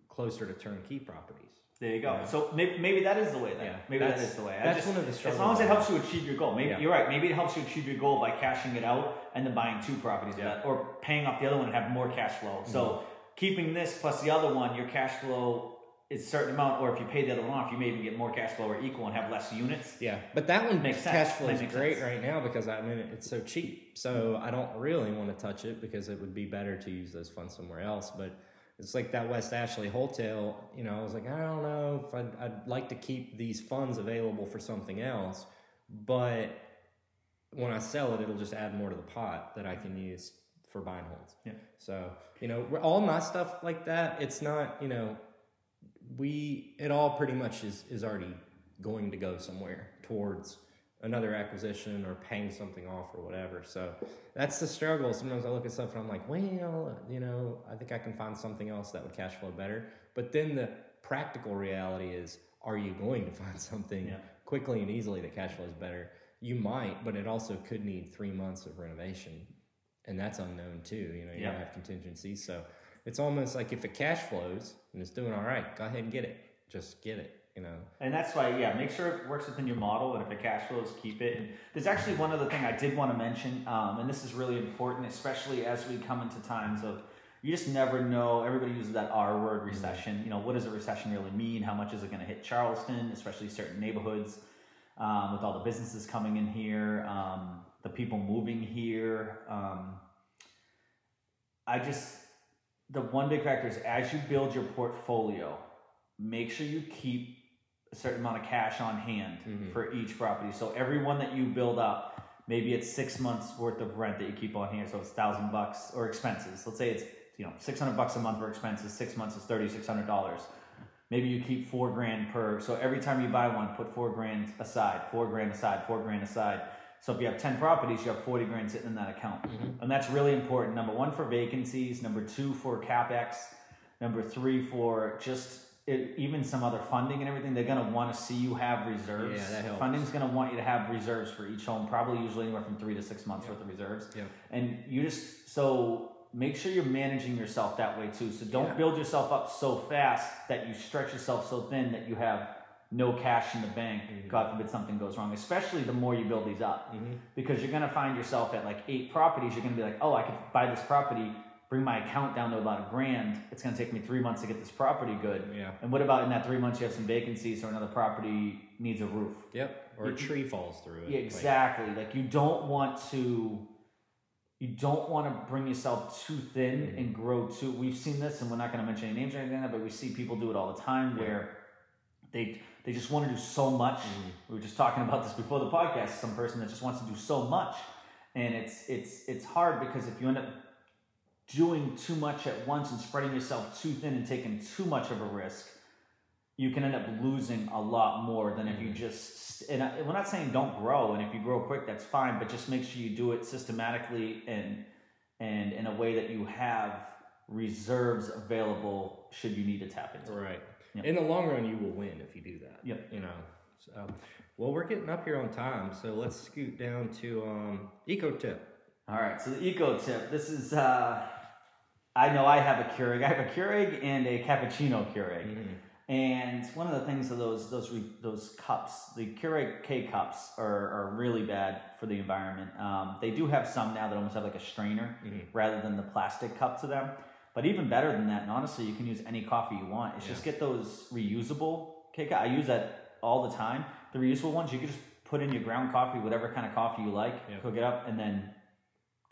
closer to turnkey properties. There you go. Yeah. So maybe, maybe that is the way. Then. Yeah, maybe that's- the way. I that's just- one of the struggles. As long as it helps you achieve your goal. Maybe Yeah. you're right. Maybe it helps you achieve your goal by cashing it out and then buying two properties, Yeah. that, or paying off the other one and have more cash flow. So Mm-hmm. keeping this plus the other one, your cash flow is a certain amount. Or if you pay the other one off, you may even get more cash flow or equal and have less units. Yeah, but that one Makes cash flow is great sense. right now because I mean it's so cheap. So mm-hmm. I don't really want to touch it because it would be better to use those funds somewhere else. But it's like that West Ashley hotel. You know, I was like, I don't know if I'd, I'd like to keep these funds available for something else, but when I sell it, it'll just add more to the pot that I can use for buy and holds. Yeah. So you know, all my stuff like that, it's not you know we it all pretty much is is already going to go somewhere towards another acquisition or paying something off or whatever. So that's the struggle. Sometimes I look at stuff and I'm like, well, you know, I think I can find something else that would cash flow better. But then the practical reality is, are you going to find something Yeah. quickly and easily that cash flows better? You might, but it also could need three months of renovation, and that's unknown too. You know, you Yeah. have contingencies. So it's almost like if it cash flows and it's doing all right, go ahead and get it. Just get it. You know. And that's why, yeah, make sure it works within your model, and if it cash flows, keep it. And there's actually one other thing I did want to mention, um, and this is really important, especially as we come into times of you just never know. Everybody uses that R word, recession. You know, what does a recession really mean? How much is it going to hit Charleston, especially certain neighborhoods, um, with all the businesses coming in here, um, the people moving here. Um, I just the one big factor is as you build your portfolio, make sure you keep a certain amount of cash on hand Mhm. for each property. So every one that you build up, maybe it's six months worth of rent that you keep on hand. so it's thousand bucks or expenses. Let's say it's you know six hundred bucks a month for expenses. Six months is thirty six hundred dollars. Maybe you keep four grand per. So every time you buy one, put four grand aside, four grand aside, four grand aside. So if you have ten properties, you have forty grand sitting in that account, mm-hmm. and that's really important. Number one for vacancies. Number two for capex. Number three for just it, even some other funding and everything. They're gonna want to see you have reserves. Yeah, that helps. Funding's gonna want you to have reserves for each home. Probably usually anywhere from three to six months worth of reserves. Yep. And you just so make sure you're managing yourself that way too. So don't Yeah. build yourself up so fast that you stretch yourself so thin that you have no cash in the bank. Mm-hmm. God forbid something goes wrong. Especially the more you build these up, Mm-hmm. because you're gonna find yourself at like eight properties. You're gonna be like, oh, I could buy this property, bring my account down to about a grand. It's gonna take me three months to get this property good. Yeah. And what about in that three months you have some vacancies or another property needs a roof? Yep. Or a tree falls through it. Yeah, Like, exactly. Like you don't want to you don't want to bring yourself too thin Mm-hmm. and grow too we've seen this and we're not going to mention any names or anything like that, but we see people do it all the time Yeah. where they they just want to do so much. Mm-hmm. We were just talking about this before the podcast, some person that just wants to do so much. And it's it's it's hard because if you end up doing too much at once and spreading yourself too thin and taking too much of a risk, you can end up losing a lot more than if you just and I, we're not saying don't grow and if you grow quick that's fine but just make sure you do it systematically and and in a way that you have reserves available should you need to tap into Right. Yep. In the long run, you will win if you do that. Yep. You know. So, well, we're getting up here on time, so let's scoot down to um, eco tip. all right so the eco tip this is uh i know i have a keurig i have a keurig and a cappuccino keurig And one of the things of those those re, those cups, the Keurig K cups, are, are really bad for the environment. Um, they do have some now that almost have like a strainer rather than the plastic cup to them. But even better than that, and honestly, you can use any coffee you want. It's just get those reusable cups. I use that all the time. The reusable ones, you can just put in your ground coffee, whatever kind of coffee you like, Yep. cook it up, and then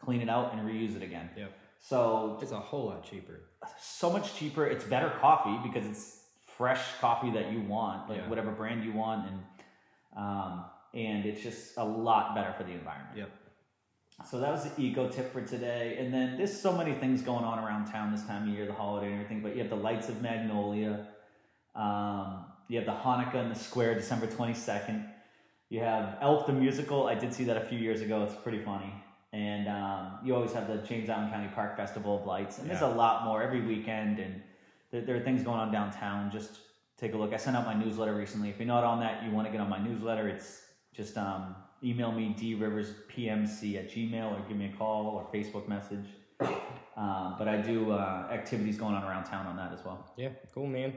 clean it out and reuse it again. Yep. So It's a whole lot cheaper. so much cheaper. It's better coffee because it's fresh coffee that you want, like Yeah. whatever brand you want, and um, and it's just a lot better for the environment. Yep. So that was the eco tip for today. And then there's so many things going on around town this time of year, the holiday and everything. But you have the lights of Magnolia. Um, you have the Hanukkah in the square, December 22nd. You have Elf the musical. I did see that a few years ago. It's pretty funny. And um, you always have the James Island County Park Festival of Lights. And there's a lot more every weekend. And there, there are things going on downtown. Just take a look. I sent out my newsletter recently. If you're not on that, you want to get on my newsletter, it's just um, email me driverspmc at gmail or give me a call or Facebook message. Um, but I do uh, activities going on around town on that as well. Yeah, cool, man.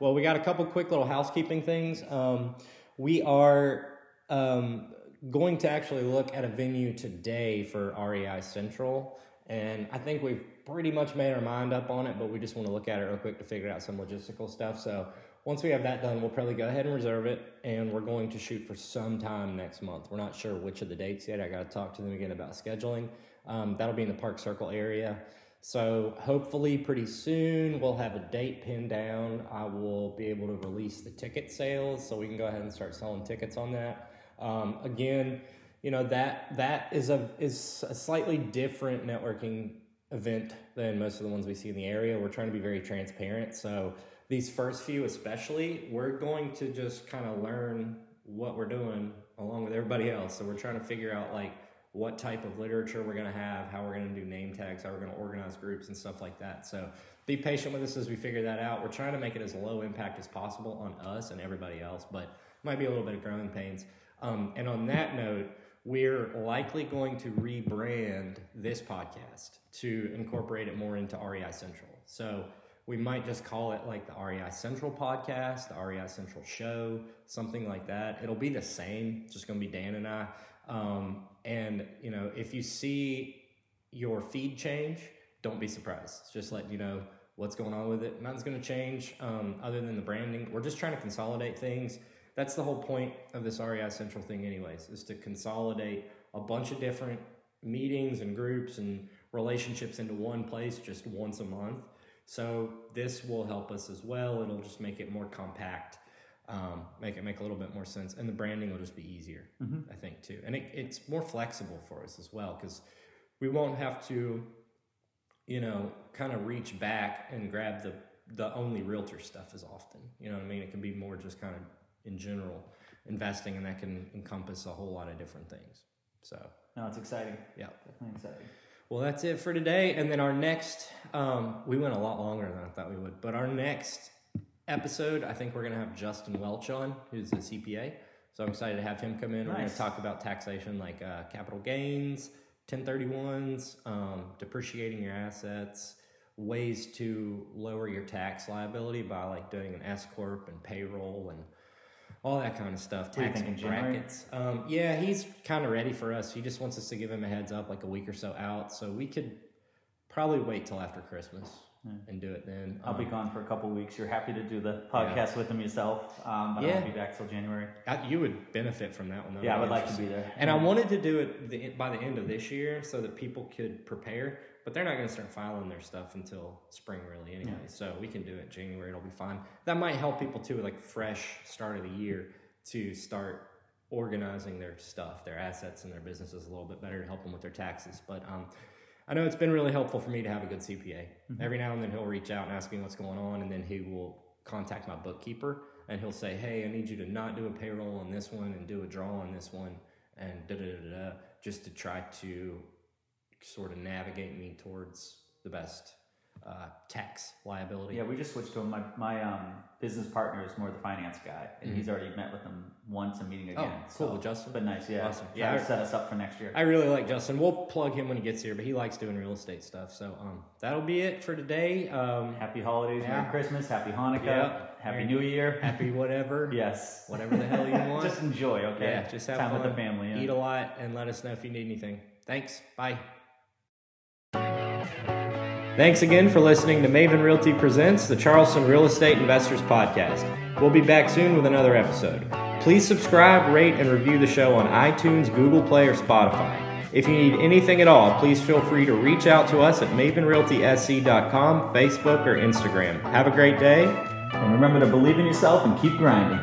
Well, we got a couple quick little housekeeping things. Um, we are um, going to actually look at a venue today for REI Central, and I think we've pretty much made our mind up on it, but we just want to look at it real quick to figure out some logistical stuff. So once we have that done, we'll probably go ahead and reserve it, and we're going to shoot for some time next month. We're not sure which of the dates yet. I got to talk to them again about scheduling. Um, that'll be in the Park Circle area. So hopefully pretty soon we'll have a date pinned down. I will be able to release the ticket sales so we can go ahead and start selling tickets on that. Um, again, you know that that is a is a slightly different networking event than most of the ones we see in the area. We're trying to be very transparent. So these first few especially, we're going to just kind of learn what we're doing along with everybody else. So we're trying to figure out like what type of literature we're going to have, how we're going to do name tags, how we're going to organize groups and stuff like that. So be patient with us as we figure that out. We're trying to make it as low impact as possible on us and everybody else, but might be a little bit of growing pains. Um, and on that note, we're likely going to rebrand this podcast to incorporate it more into REI Central. So we might just call it like the REI Central podcast, the REI Central show, something like that. It'll be the same, it's just to be Dan and I. Um, and, you know, if you see your feed change, don't be surprised. Just let you know what's going on with it. Nothing's to change um, other than the branding. We're just trying to consolidate things. That's the whole point of this REI Central thing, anyways, is to consolidate a bunch of different meetings and groups and relationships into one place just once a month. So this will help us as well. It'll just make it more compact, um, make it make a little bit more sense, and the branding will just be easier, I think, too. And it, it's more flexible for us as well because we won't have to, you know, kind of reach back and grab the the only realtor stuff as often. You know what I mean? It can be more just kind of in general investing, and that can encompass a whole lot of different things. So No, it's exciting. yeah. Definitely exciting. Well, that's it for today. And then our next, um, we went a lot longer than I thought we would, but our next episode, I think we're going to have Justin Welch on, who's a CPA. So I'm excited to have him come in. We're going to talk about taxation like uh, capital gains, 1031s, um, depreciating your assets, ways to lower your tax liability by like doing an S Corp and payroll and all that kind of stuff. What Tax thinking, January? brackets. Um, yeah, he's kind of ready for us. He just wants us to give him a heads up like a week or so out. So we could probably wait till after Christmas and do it then. I'll be Um, gone for a couple weeks. You're happy to do the podcast with him yourself, um, but I won't be back till January. I- you would benefit from that one. Though. Yeah, I would like to be there. And I wanted to do it the, by the end of this year so that people could prepare, but they're not going to start filing their stuff until spring, really, anyway. So we can do it January; it'll be fine. That might help people too, like fresh start of the year, to start organizing their stuff, their assets, and their businesses a little bit better to help them with their taxes. But um, I know it's been really helpful for me to have a good CPA. Every now and then he'll reach out and ask me what's going on, and then he will contact my bookkeeper and he'll say, "Hey, I need you to not do a payroll on this one and do a draw on this one, and da da da da," just to try to sort of navigate me towards the best uh, tax liability. Yeah, we just switched to him. My, my um, business partner is more the finance guy, and he's already met with them once and meeting again. Mm-hmm. Oh, cool, So Justin? Been nice, yeah. Awesome. Yeah, I- set us up for next year. I really like Justin. We'll plug him when he gets here, but he likes doing real estate stuff. So um, that'll be it for today. Um, happy holidays, Yeah. Merry Christmas, Happy Hanukkah, Yeah. Happy Merry- New Year. happy whatever. yes. Whatever the hell you want. just enjoy, okay? Yeah, just have Time fun with the family. Yeah. Eat a lot and let us know if you need anything. Thanks. Bye. Thanks again for listening to Maven Realty Presents the Charleston Real Estate Investors Podcast. We'll be back soon with another episode. Please subscribe, rate, and review the show on iTunes, Google Play, or Spotify. If you need anything at all, please feel free to reach out to us at mavenrealtysc.com, Facebook, or Instagram. Have a great day. And remember to believe in yourself and keep grinding.